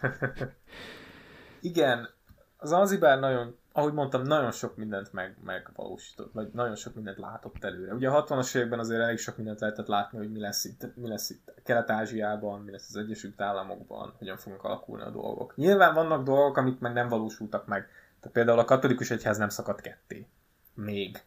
Igen, az Anzibár nagyon, ahogy mondtam, nagyon sok mindent meg, megvalósított, vagy nagyon sok mindent látott előre. Ugye a 60-as években azért elég sok mindent lehetett látni, hogy mi lesz itt, mi lesz itt Kelet-Ázsiában, mi lesz az Egyesült Államokban, hogyan fognak alakulni a dolgok. Nyilván vannak dolgok, amik meg nem valósultak meg. Tehát például a katolikus egyház nem szakadt ketté. Még.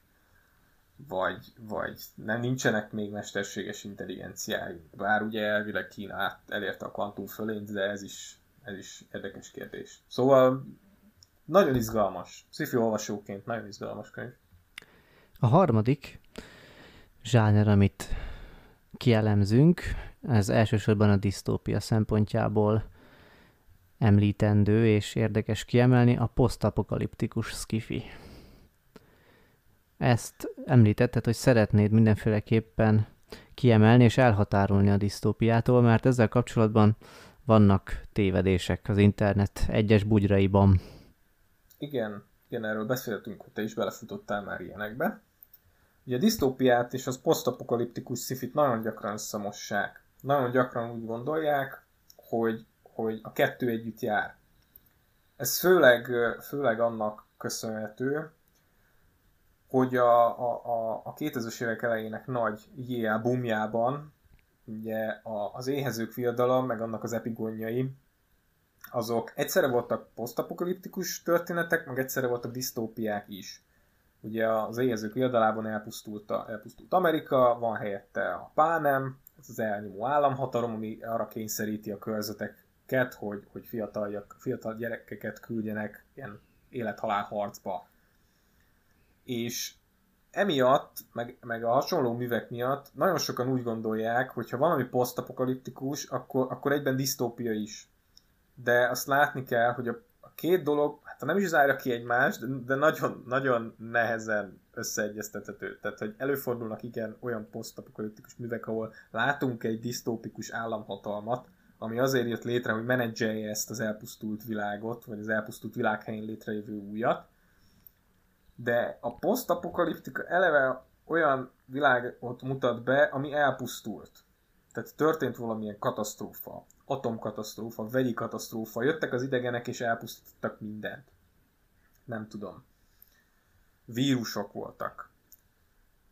Vagy, vagy nem nincsenek még mesterséges intelligenciái. Bár ugye elvileg Kína elérte a kvantum fölényt, de ez is, ez is érdekes kérdés. Szóval nagyon izgalmas. Sci-fi olvasóként nagyon izgalmas könyv. A harmadik zsáner, amit kielemzünk, ez elsősorban a disztópia szempontjából említendő és érdekes kiemelni, a posztapokaliptikus skifi. Ezt említetted, hogy szeretnéd mindenféleképpen kiemelni és elhatárolni a disztópiától, mert ezzel kapcsolatban vannak tévedések az internet egyes bugyraiban. Igen, igen, erről beszéltünk, hogy te is belefutottál már ilyenekbe. Ugye a disztópiát és az posztapokaliptikus szifit nagyon gyakran összemossák. Nagyon gyakran úgy gondolják, hogy, hogy a kettő együtt jár. Ez főleg, főleg annak köszönhető, hogy a, a, a 2000-es évek elejének nagy JL boomjában ugye a, az éhezők fiadalom, meg annak az epigonjai, azok egyszerre voltak posztapokaliptikus történetek, meg egyszerre voltak disztópiák is. Ugye az éhezők viadalában elpusztult, a, elpusztult Amerika, van helyette a Pánem, ez az elnyomó államhatalom, ami arra kényszeríti a körzeteket, hogy, hogy fiatal, fiatal gyerekeket küldjenek ilyen élethalál harcba. És emiatt, meg, meg a hasonló művek miatt nagyon sokan úgy gondolják, hogy ha valami posztapokaliptikus, akkor, akkor egyben disztópia is. De azt látni kell, hogy a, a két dolog, hát nem is zárja ki egymást, de, de nagyon, nagyon nehezen összeegyeztethető. Tehát, hogy előfordulnak igen olyan posztapokaliptikus művek, ahol látunk egy disztópikus államhatalmat, ami azért jött létre, hogy menedzselje ezt az elpusztult világot, vagy az elpusztult világhelyén létrejövő újat, de a posztapokaliptika eleve olyan világot mutat be, ami elpusztult. Tehát történt valamilyen katasztrófa, atomkatasztrófa, vegyi katasztrófa, jöttek az idegenek és elpusztítottak mindent. Nem tudom. Vírusok voltak.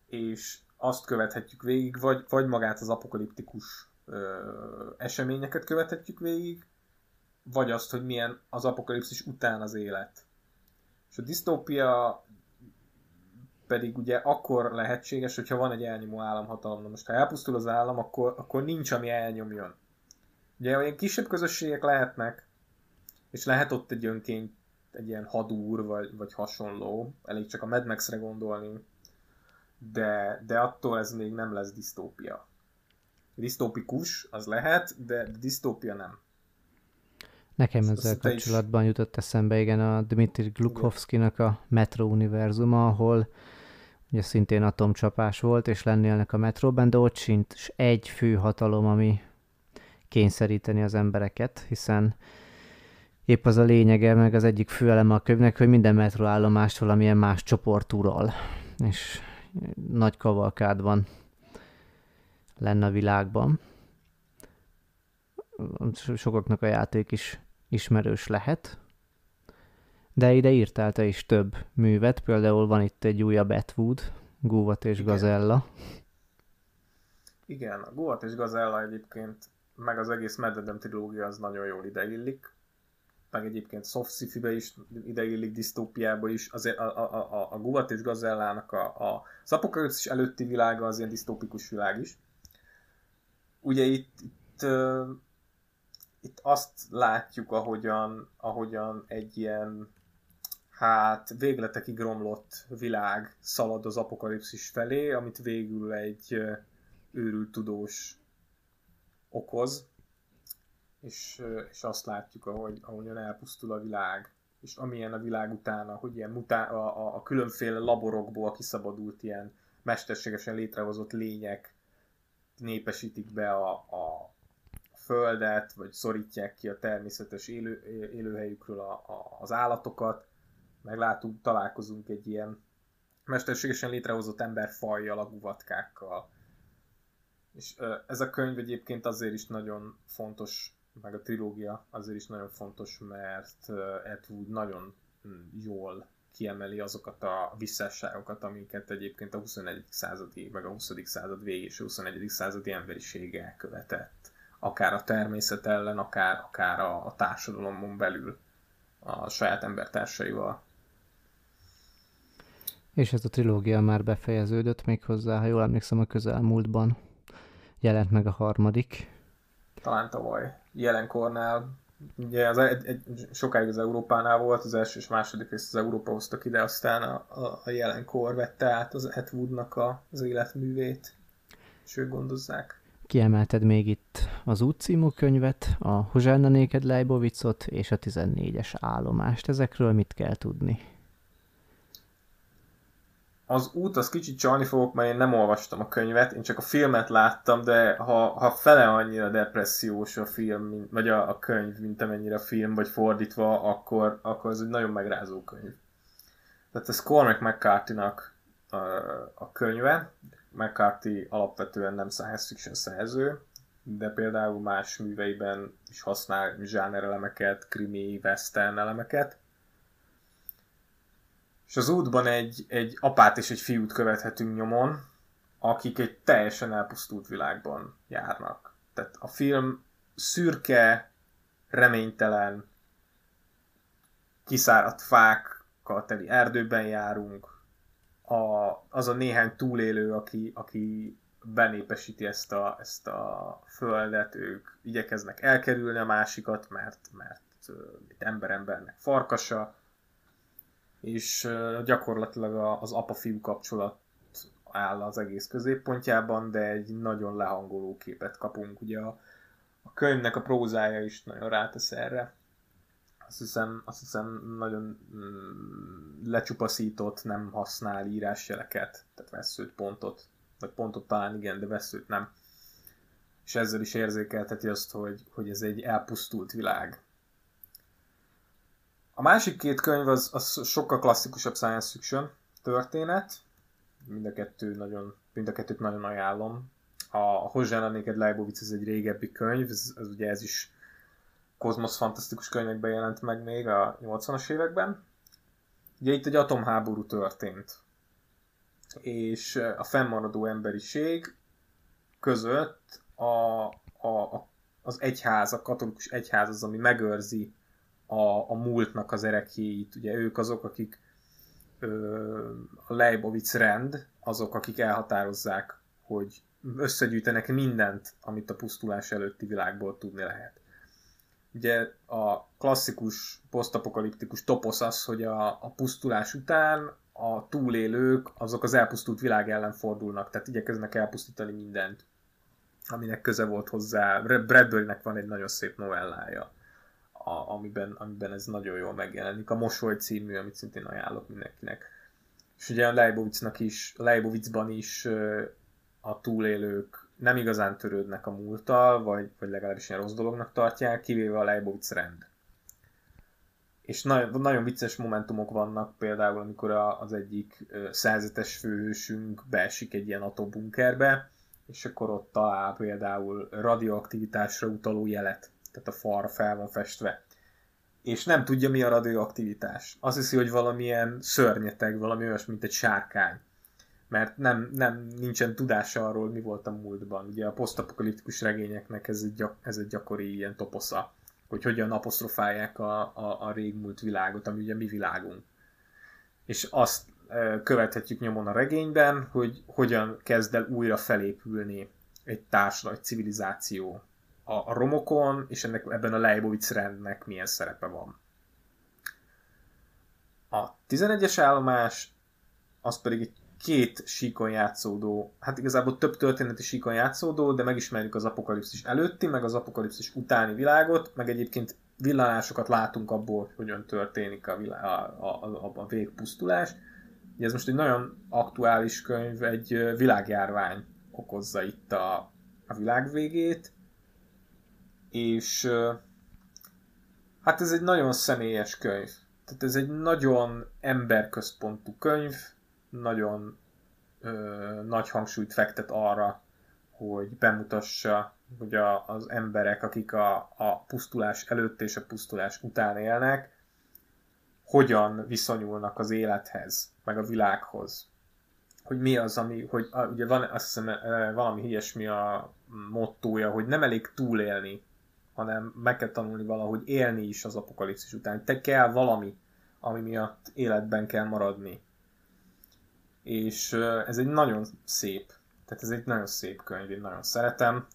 És azt követhetjük végig, vagy, vagy magát az apokaliptikus ö, eseményeket követhetjük végig, vagy azt, hogy milyen az apokalipszis után az élet. És a disztópia pedig ugye akkor lehetséges, hogyha van egy elnyomó államhatalom. Na most ha elpusztul az állam, akkor, akkor nincs, ami elnyomjon. Ugye olyan kisebb közösségek lehetnek, és lehet ott egy önként egy ilyen hadúr, vagy, vagy hasonló, elég csak a Mad Max-re gondolni, de, de attól ez még nem lesz disztópia. Disztópikus az lehet, de disztópia nem. Nekem ezzel kapcsolatban is... jutott eszembe igen a Dmitri Glukhovskinak a Metro univerzuma, ahol ugye szintén atomcsapás volt, és lennélnek a metróban, de ott sincs egy fő hatalom, ami kényszeríteni az embereket, hiszen épp az a lényege, meg az egyik fő eleme a könyvnek, hogy minden metróállomást valamilyen más csoport ural, és nagy kavalkád van lenne a világban. Sokaknak a játék is ismerős lehet, de ide írtál te is több művet, például van itt egy újabb Etwood, Gúvat és Igen. Gazella. Igen, a Gúvat és Gazella egyébként, meg az egész Meddedem trilógia az nagyon jól ideillik, meg egyébként soft sci is ideillik, disztópiába is, azért a, a, a, a Guvat és Gazellának a, a, az apokalipszis előtti világa az ilyen disztópikus világ is. Ugye itt, itt itt azt látjuk, ahogyan, ahogyan egy ilyen hát végletekig romlott világ szalad az apokalipszis felé, amit végül egy őrült tudós okoz, és, és azt látjuk, ahogy, ahogyan elpusztul a világ, és amilyen a világ utána, hogy ilyen mutá- a, a, a különféle laborokból kiszabadult ilyen mesterségesen létrehozott lények népesítik be a, a, földet, vagy szorítják ki a természetes élő, élőhelyükről a, a, az állatokat, meglátunk, találkozunk egy ilyen mesterségesen létrehozott emberfajjal, a guvatkákkal. És ez a könyv egyébként azért is nagyon fontos, meg a trilógia azért is nagyon fontos, mert Atwood nagyon hm, jól kiemeli azokat a visszásságokat, amiket egyébként a 21. századi, meg a 20. század végé és a 21. századi emberiség elkövetett. Akár a természet ellen, akár, akár a, a társadalomon belül a saját embertársaival. És ez a trilógia már befejeződött még hozzá, ha jól emlékszem, a közelmúltban jelent meg a harmadik. Talán tavaly jelenkornál, ugye az egy, egy, sokáig az Európánál volt, az első és második részt az Európa hoztak ide, aztán a, a, a jelenkor vette át az Atwoodnak a, az életművét, és ők gondozzák. Kiemelted még itt az út című könyvet, a Hozsánna Néked Leibovicot és a 14-es állomást. Ezekről mit kell tudni? Az út, az kicsit csalni fogok, mert én nem olvastam a könyvet, én csak a filmet láttam, de ha, ha fele annyira depressziós a film, vagy a, a könyv, mint amennyire a film, vagy fordítva, akkor, akkor ez egy nagyon megrázó könyv. Tehát ez Cormac McCarthy-nak a, a könyve. McCarthy alapvetően nem science fiction szerző, de például más műveiben is használ zsáner elemeket, krimi, western elemeket. És az útban egy, egy apát és egy fiút követhetünk nyomon, akik egy teljesen elpusztult világban járnak. Tehát a film szürke, reménytelen, kiszáradt fákkal teli erdőben járunk, a, az a néhány túlélő, aki, aki benépesíti ezt a, ezt a földet, ők igyekeznek elkerülni a másikat, mert, mert ember embernek farkasa, és gyakorlatilag az apa-fiú kapcsolat áll az egész középpontjában, de egy nagyon lehangoló képet kapunk. Ugye a, a könyvnek a prózája is nagyon rátesz erre. Azt hiszem, azt hiszem nagyon mm, lecsupaszított, nem használ írásjeleket, tehát veszőt pontot, vagy pontot talán igen, de veszőt nem. És ezzel is érzékelteti azt, hogy, hogy ez egy elpusztult világ. A másik két könyv az, az sokkal klasszikusabb science fiction történet. Mind a kettő nagyon, mind a kettőt nagyon ajánlom. A, a Hozsán a Naked Leibovitz ez egy régebbi könyv, ez, ez ugye ez is kozmosz fantasztikus könyvekben jelent meg még a 80-as években. Ugye itt egy atomháború történt, és a fennmaradó emberiség között a, a, a, az egyház, a katolikus egyház az, ami megőrzi a, a múltnak az erekjéit. Ugye ők azok, akik ö, a Leibovitz rend, azok, akik elhatározzák, hogy összegyűjtenek mindent, amit a pusztulás előtti világból tudni lehet. Ugye a klasszikus posztapokaliptikus toposz az, hogy a, a pusztulás után a túlélők azok az elpusztult világ ellen fordulnak, tehát igyekeznek elpusztítani mindent, aminek köze volt hozzá. Bradburynek van egy nagyon szép novellája, a, amiben, amiben ez nagyon jól megjelenik. A Mosoly című, amit szintén ajánlok mindenkinek. És ugye a Leibovitznak is, a Leibovitzban is a túlélők nem igazán törődnek a múlttal, vagy, vagy legalábbis ilyen rossz dolognak tartják, kivéve a Leibovitz rend. És nagyon, nagyon vicces momentumok vannak, például amikor a, az egyik szerzetes főhősünk beesik egy ilyen atombunkerbe, és akkor ott talál például radioaktivitásra utaló jelet, tehát a falra fel van festve. És nem tudja, mi a radioaktivitás. Azt hiszi, hogy valamilyen szörnyeteg, valami olyas, mint egy sárkány mert nem, nem nincsen tudása arról, mi volt a múltban. Ugye a posztapokaliptikus regényeknek ez egy, ez egy gyakori ilyen toposza, hogy hogyan apostrofálják a, a, a régmúlt világot, ami ugye mi világunk. És azt követhetjük nyomon a regényben, hogy hogyan kezd el újra felépülni egy társadalom, egy civilizáció a, romokon, és ennek ebben a Leibovitz rendnek milyen szerepe van. A 11-es állomás az pedig egy két síkon játszódó, hát igazából több történeti síkon játszódó, de megismerjük az apokalipszis előtti, meg az apokalipszis utáni világot, meg egyébként villanásokat látunk abból, hogy hogyan történik a, világ, a, a, a, a végpusztulás. Ugye ez most egy nagyon aktuális könyv, egy világjárvány okozza itt a, a világ végét, és hát ez egy nagyon személyes könyv. Tehát ez egy nagyon emberközpontú könyv, nagyon ö, nagy hangsúlyt fektet arra, hogy bemutassa, hogy a, az emberek, akik a, a pusztulás előtt és a pusztulás után élnek, hogyan viszonyulnak az élethez, meg a világhoz. Hogy mi az, ami, hogy a, ugye van, azt hiszem, valami ilyesmi a mottója, hogy nem elég túlélni, hanem meg kell tanulni valahogy élni is az apokalipszis után. Te kell valami, ami miatt életben kell maradni és ez egy nagyon szép, tehát ez egy nagyon szép könyv, én nagyon szeretem.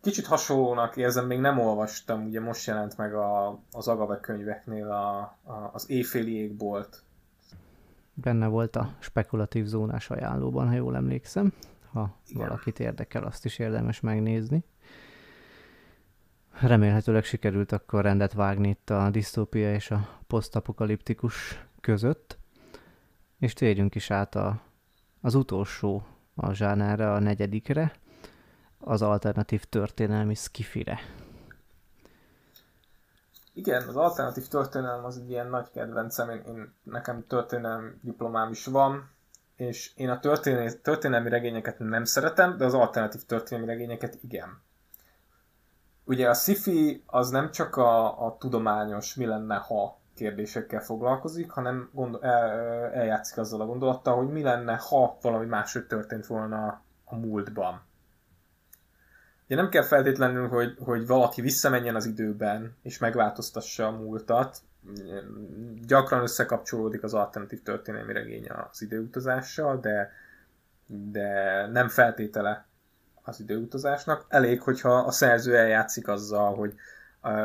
Kicsit hasonlónak érzem, még nem olvastam, ugye most jelent meg a, az Agave könyveknél a, a, az Éjféli égbolt. Benne volt a spekulatív zónás ajánlóban, ha jól emlékszem. Ha Igen. valakit érdekel, azt is érdemes megnézni. Remélhetőleg sikerült akkor rendet vágni itt a disztópia és a posztapokaliptikus között. És térjünk is át a, az utolsó a zsánára, a negyedikre, az alternatív történelmi skifire. Igen, az alternatív történelem az egy ilyen nagy kedvencem, én, én nekem történelmi diplomám is van, és én a történelmi, történelmi regényeket nem szeretem, de az alternatív történelmi regényeket igen. Ugye a sci az nem csak a, a tudományos mi lenne, ha kérdésekkel foglalkozik, hanem gondol, el, eljátszik azzal a gondolattal, hogy mi lenne, ha valami máshogy történt volna a múltban. Ugye nem kell feltétlenül, hogy, hogy valaki visszamenjen az időben, és megváltoztassa a múltat. Gyakran összekapcsolódik az alternatív történelmi regény az időutazással, de, de nem feltétele az időutazásnak. Elég, hogyha a szerző eljátszik azzal, hogy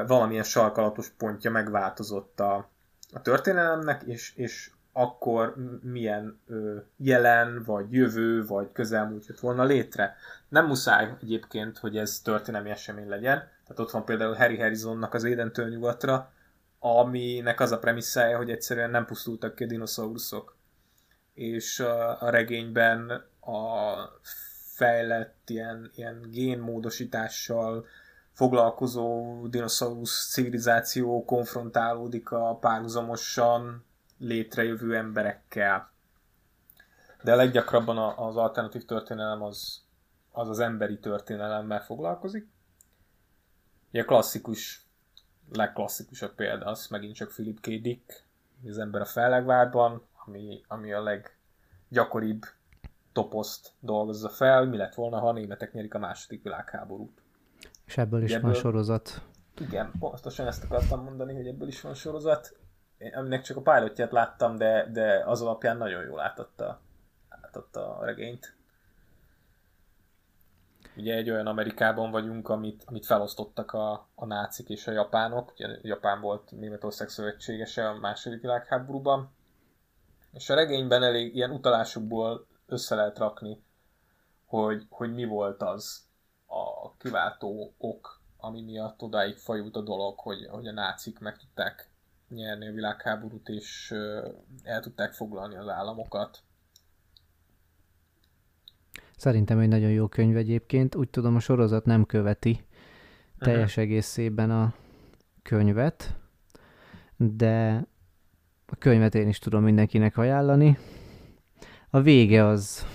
valamilyen sarkalatos pontja megváltozott a, a történelemnek, és, és akkor milyen ö, jelen, vagy jövő, vagy közelmúlt jött volna létre. Nem muszáj egyébként, hogy ez történelmi esemény legyen. Tehát ott van például Harry Harrisonnak az Édentől nyugatra, aminek az a premisszája, hogy egyszerűen nem pusztultak ki a dinoszauruszok. És a, a regényben a fejlett ilyen, ilyen génmódosítással foglalkozó dinoszaurusz civilizáció konfrontálódik a párhuzamosan létrejövő emberekkel. De leggyakrabban az alternatív történelem az az, az emberi történelemmel foglalkozik. Ugye klasszikus, legklasszikusabb példa az megint csak Philip K. Dick, az ember a fellegvárban, ami, ami a leggyakoribb toposzt dolgozza fel, mi lett volna, ha a németek nyerik a második világháborút. És ebből is ebből, van sorozat. Igen, pontosan ezt akartam mondani, hogy ebből is van sorozat aminek csak a pilotját láttam, de, de az alapján nagyon jól átadta, átadta a regényt. Ugye egy olyan Amerikában vagyunk, amit, amit felosztottak a, a nácik és a japánok. Ugye Japán volt Németország szövetségese a második világháborúban. És a regényben elég ilyen utalásokból össze lehet rakni, hogy, hogy mi volt az a kiváltó ok, ami miatt odáig fajult a dolog, hogy, hogy a nácik meg tudták nyerni a világháborút, és el tudták foglalni az államokat. Szerintem egy nagyon jó könyv egyébként. Úgy tudom, a sorozat nem követi teljes uh-huh. egészében a könyvet, de a könyvet én is tudom mindenkinek ajánlani. A vége az,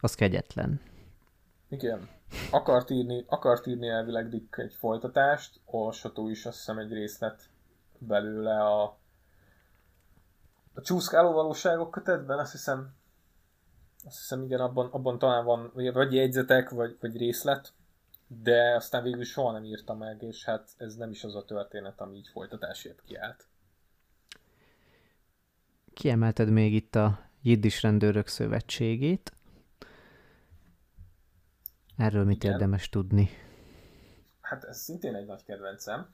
az kegyetlen. Igen. Akart írni, akart írni elvileg Dick egy folytatást, olvasható is azt hiszem egy részlet belőle a, a csúszkáló valóságok kötetben, azt hiszem, azt hiszem igen, abban, abban talán van vagy jegyzetek, vagy, vagy részlet, de aztán végül soha nem írta meg, és hát ez nem is az a történet, ami így folytatásért kiállt. Kiemelted még itt a Jiddis Rendőrök Szövetségét. Erről mit Igen. érdemes tudni? Hát ez szintén egy nagy kedvencem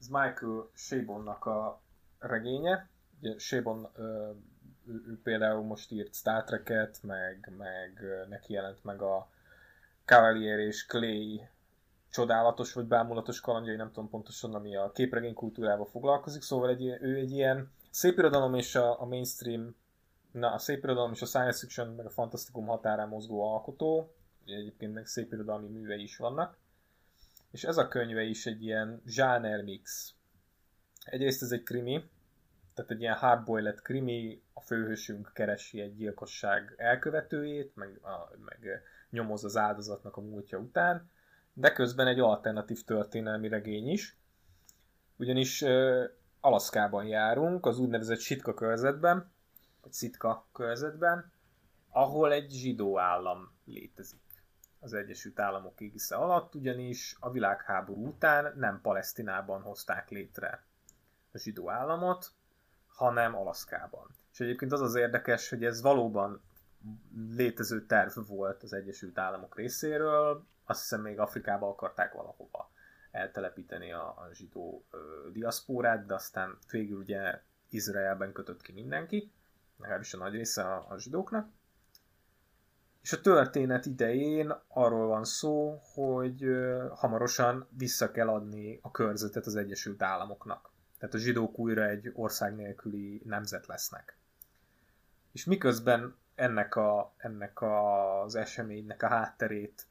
ez Michael Shabonnak a regénye. Ugye Shabon ő, ő például most írt Star Trek-et, meg, meg neki jelent meg a Cavalier és Clay csodálatos vagy bámulatos kalandjai, nem tudom pontosan, ami a képregény kultúrával foglalkozik, szóval egy, ő egy ilyen szép irodalom és a, a mainstream, na a szép irodalom és a science fiction meg a fantasztikum határán mozgó alkotó, egyébként meg szép irodalmi művei is vannak, és ez a könyve is egy ilyen zsáner mix. Egyrészt ez egy krimi, tehát egy ilyen hardboiled krimi, a főhősünk keresi egy gyilkosság elkövetőjét, meg, a, meg nyomoz az áldozatnak a múltja után, de közben egy alternatív történelmi regény is, ugyanis uh, Alaszkában járunk, az úgynevezett Sitka körzetben, vagy Sitka körzetben, ahol egy zsidó állam létezik az Egyesült Államok égisze alatt, ugyanis a világháború után nem Palesztinában hozták létre a zsidó államot, hanem Alaszkában. És egyébként az az érdekes, hogy ez valóban létező terv volt az Egyesült Államok részéről, azt hiszem még Afrikába akarták valahova eltelepíteni a, a zsidó ö, diaszpórát, de aztán végül ugye Izraelben kötött ki mindenki, legalábbis a nagy része a, a zsidóknak. És a történet idején arról van szó, hogy hamarosan vissza kell adni a körzetet az Egyesült Államoknak. Tehát a zsidók újra egy ország nélküli nemzet lesznek. és miközben ennek, a, ennek a, az eseménynek a hátterét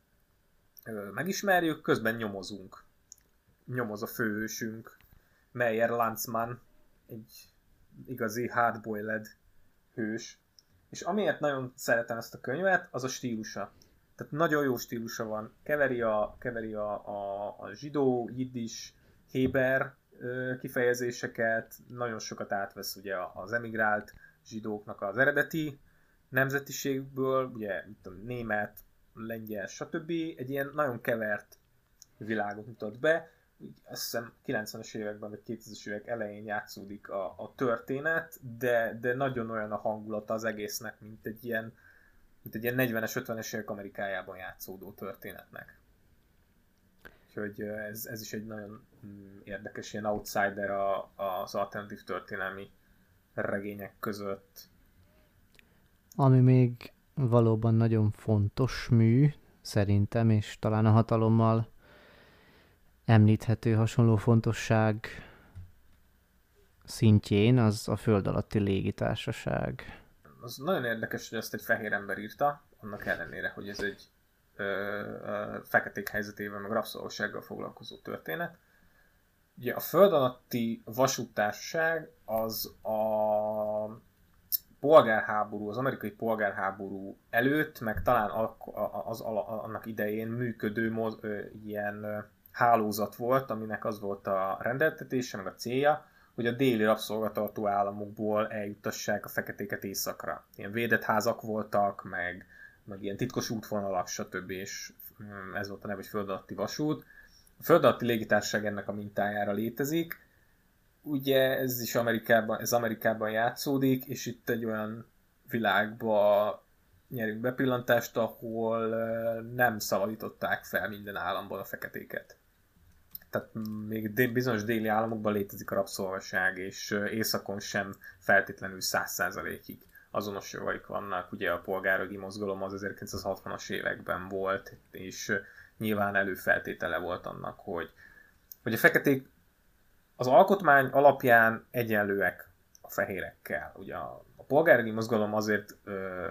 megismerjük, közben nyomozunk. Nyomoz a főhősünk, Meyer Lanzmann, egy igazi hardboiled hős. És amiért nagyon szeretem ezt a könyvet, az a stílusa. Tehát nagyon jó stílusa van. Keveri a, keveri a, a, a zsidó, jiddis, héber kifejezéseket, nagyon sokat átvesz ugye az emigrált zsidóknak az eredeti nemzetiségből, ugye tudom, német, lengyel, stb. Egy ilyen nagyon kevert világot mutat be. Azt hiszem 90-es években vagy 2000-es évek elején játszódik a, a történet, de, de nagyon olyan a hangulata az egésznek, mint egy ilyen, mint egy ilyen 40-es, 50-es évek Amerikájában játszódó történetnek. Úgyhogy ez, ez is egy nagyon mm, érdekes ilyen outsider a, az alternatív történelmi regények között. Ami még valóban nagyon fontos mű, szerintem, és talán a hatalommal említhető hasonló fontosság szintjén, az a föld alatti légitársaság. Az nagyon érdekes, hogy ezt egy fehér ember írta, annak ellenére, hogy ez egy ö, ö, feketék helyzetével, meg rabszolgasággal foglalkozó történet. Ugye a föld alatti vasúttársaság az a polgárháború, az amerikai polgárháború előtt, meg talán az, az, annak idején működő moz, ö, ilyen hálózat volt, aminek az volt a rendeltetése, meg a célja, hogy a déli rabszolgatartó államokból eljuttassák a feketéket északra. Ilyen védett házak voltak, meg, meg ilyen titkos útvonalak, stb. És mm, ez volt a neve, hogy föld alatti vasút. A föld alatti légitársaság ennek a mintájára létezik. Ugye ez is Amerikában, ez Amerikában játszódik, és itt egy olyan világba nyerünk bepillantást, ahol nem szabadították fel minden államból a feketéket. Tehát még bizonyos déli államokban létezik a rabszolgaság, és északon sem feltétlenül száz százalékig azonos jogaik vannak. Ugye a polgárjogi mozgalom az 1960-as években volt, és nyilván előfeltétele volt annak, hogy, hogy a feketék az alkotmány alapján egyenlőek a fehérekkel. Ugye a, a polgárjogi mozgalom azért ö,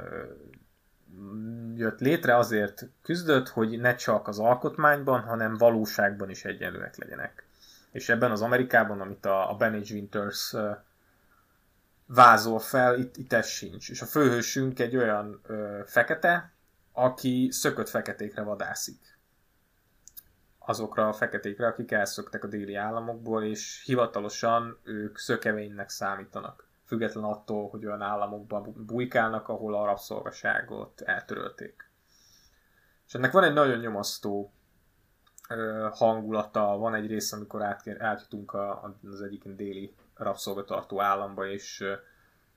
jött létre, azért küzdött, hogy ne csak az alkotmányban, hanem valóságban is egyenlőek legyenek. És ebben az Amerikában, amit a, a Ben H. Winters vázol fel, itt, itt ez sincs. És a főhősünk egy olyan uh, fekete, aki szökött feketékre vadászik. Azokra a feketékre, akik elszöktek a déli államokból, és hivatalosan ők szökevénynek számítanak független attól, hogy olyan államokban bujkálnak, ahol a rabszolgaságot eltörölték. És ennek van egy nagyon nyomasztó ö, hangulata, van egy rész, amikor át, átjutunk a, az egyik déli rabszolgatartó államba, és,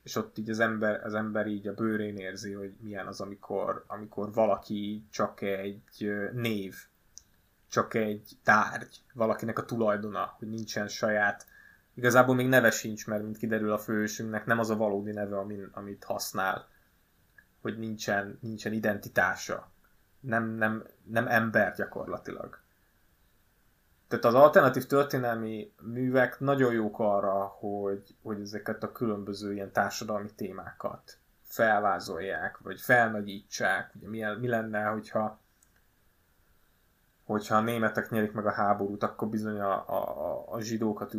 és ott így az ember, az ember így a bőrén érzi, hogy milyen az, amikor, amikor valaki csak egy név, csak egy tárgy, valakinek a tulajdona, hogy nincsen saját Igazából még neve sincs, mert mint kiderül a fősünknek, nem az a valódi neve, amin, amit használ. Hogy nincsen, nincsen identitása. Nem, nem, nem ember gyakorlatilag. Tehát az alternatív történelmi művek nagyon jók arra, hogy, hogy ezeket a különböző ilyen társadalmi témákat felvázolják, vagy felnagyítsák. Ugye mi, mi lenne, hogyha hogyha a németek nyerik meg a háborút, akkor bizony a, a, a zsidókat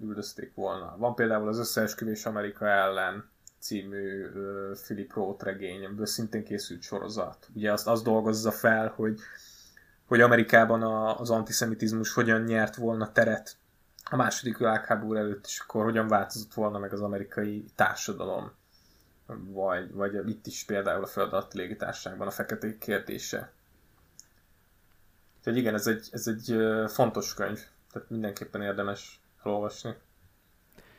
üldözték volna. Van például az Összeesküvés Amerika ellen című uh, Philip Roth regény, amiből szintén készült sorozat. Ugye azt, azt dolgozza fel, hogy, hogy Amerikában a, az antiszemitizmus hogyan nyert volna teret a második világháború előtt, és akkor hogyan változott volna meg az amerikai társadalom. Vagy, vagy itt is például a föld alatti légitárságban a feketék kérdése Úgyhogy igen, ez egy, ez egy fontos könyv, tehát mindenképpen érdemes elolvasni.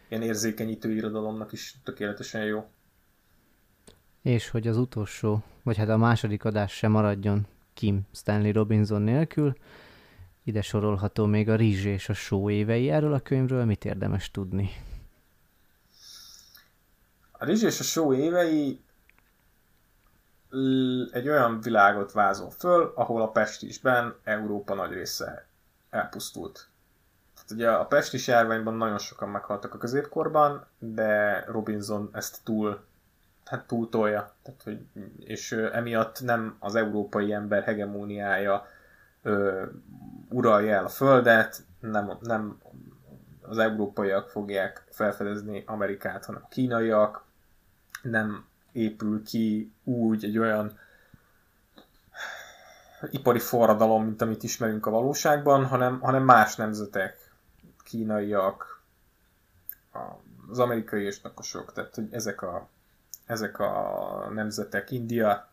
Ilyen érzékenyítő irodalomnak is tökéletesen jó. És hogy az utolsó, vagy hát a második adás sem maradjon Kim Stanley Robinson nélkül, ide sorolható még a Rizs és a Só évei. Erről a könyvről mit érdemes tudni? A Rizs és a Só évei egy olyan világot vázol föl, ahol a pestisben Európa nagy része elpusztult. Tehát ugye a pestis járványban nagyon sokan meghaltak a középkorban, de Robinson ezt túl hát túltolja. Tehát, hogy, és emiatt nem az európai ember hegemóniája ö, uralja el a földet, nem, nem az európaiak fogják felfedezni Amerikát, hanem a kínaiak, nem épül ki úgy egy olyan ipari forradalom, mint amit ismerünk a valóságban, hanem, hanem más nemzetek, kínaiak, az amerikai érsnakosok, tehát hogy ezek a, ezek a nemzetek, India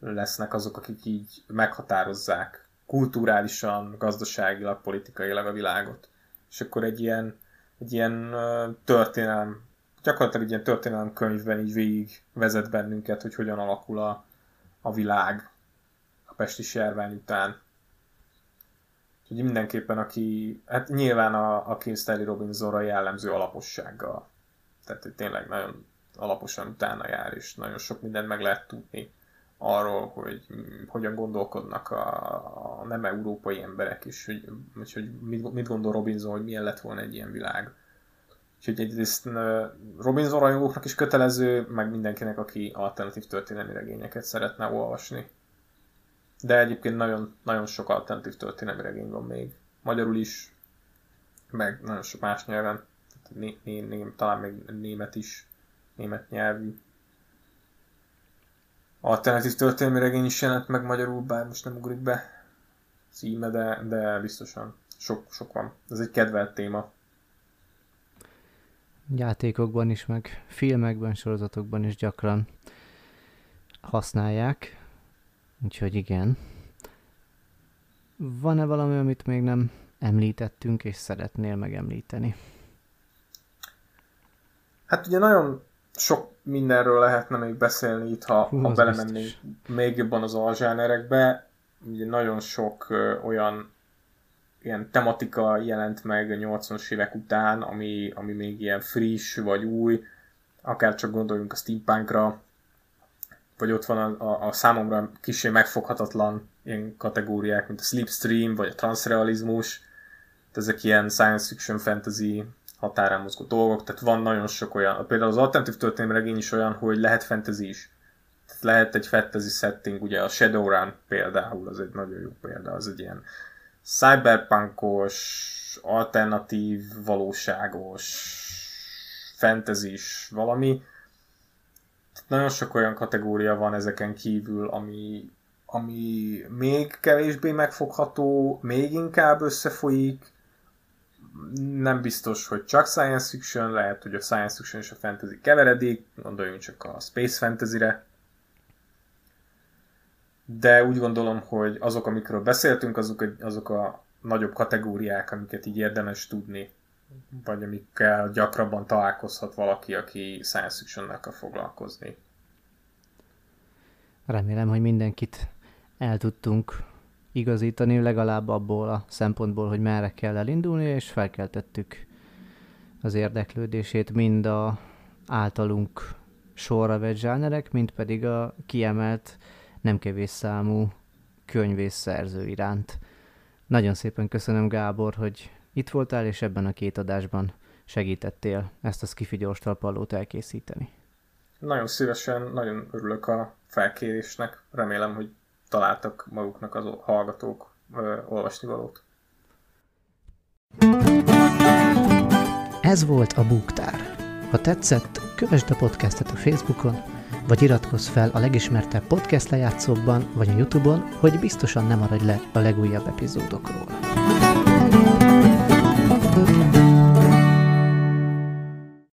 lesznek azok, akik így meghatározzák kulturálisan, gazdaságilag, politikailag a világot. És akkor egy ilyen, egy ilyen történelem, gyakorlatilag egy ilyen történelem könyvben így végig vezet bennünket, hogy hogyan alakul a, a világ a pestis járvány után. Úgyhogy mindenképpen, aki, hát nyilván a, a Kim Stanley Robinsonra jellemző alapossággal. Tehát, hogy tényleg nagyon alaposan utána jár, és nagyon sok mindent meg lehet tudni arról, hogy hogyan gondolkodnak a, a nem európai emberek is, hogy, hogy mit, mit gondol Robinson, hogy milyen lett volna egy ilyen világ. Úgyhogy egyrészt Robinson rajongóknak is kötelező, meg mindenkinek, aki alternatív történelmi regényeket szeretne olvasni. De egyébként nagyon, nagyon sok alternatív történelmi regény van még. Magyarul is, meg nagyon sok más nyelven. Né, né, né, talán még német is, német nyelvű. Alternatív történelmi regény is jelent meg magyarul, bár most nem ugrik be címe, de, de biztosan sok, sok van. Ez egy kedvelt téma. Játékokban is, meg filmekben, sorozatokban is gyakran használják. Úgyhogy igen. Van-e valami, amit még nem említettünk, és szeretnél megemlíteni? Hát ugye nagyon sok mindenről lehetne még beszélni itt, ha, Hú, ha belemennénk még jobban az alzsánerekbe. Ugye nagyon sok ö, olyan ilyen tematika jelent meg a 80-as évek után, ami, ami még ilyen friss vagy új, akár csak gondoljunk a steampunkra, vagy ott van a, a, a számomra kicsi megfoghatatlan ilyen kategóriák, mint a slipstream, vagy a transrealizmus, ezek ilyen science fiction fantasy határán mozgó dolgok, tehát van nagyon sok olyan, például az alternatív történelmi regény is olyan, hogy lehet fantasy is. Tehát lehet egy fantasy setting, ugye a Shadowrun például, az egy nagyon jó példa, az egy ilyen cyberpunkos, alternatív, valóságos, fantasy valami, nagyon sok olyan kategória van ezeken kívül, ami, ami még kevésbé megfogható, még inkább összefolyik, nem biztos, hogy csak science fiction, lehet, hogy a science fiction és a fantasy keveredik, gondoljunk csak a space fantasy-re. De úgy gondolom, hogy azok, amikről beszéltünk, azok, azok a nagyobb kategóriák, amiket így érdemes tudni, vagy amikkel gyakrabban találkozhat valaki, aki science fiction akar foglalkozni. Remélem, hogy mindenkit el tudtunk igazítani, legalább abból a szempontból, hogy merre kell elindulni, és felkeltettük az érdeklődését mind a általunk sorra vett zsánerek, mint pedig a kiemelt, nem kevés számú könyvész szerző iránt. Nagyon szépen köszönöm, Gábor, hogy itt voltál, és ebben a két adásban segítettél ezt a Skifi gyors talpalót elkészíteni. Nagyon szívesen, nagyon örülök a felkérésnek. Remélem, hogy találtak maguknak az hallgatók ö, olvasni valót. Ez volt a Búktár. Ha tetszett, kövesd a podcastet a Facebookon, vagy iratkozz fel a legismertebb podcast lejátszókban, vagy a Youtube-on, hogy biztosan nem maradj le a legújabb epizódokról.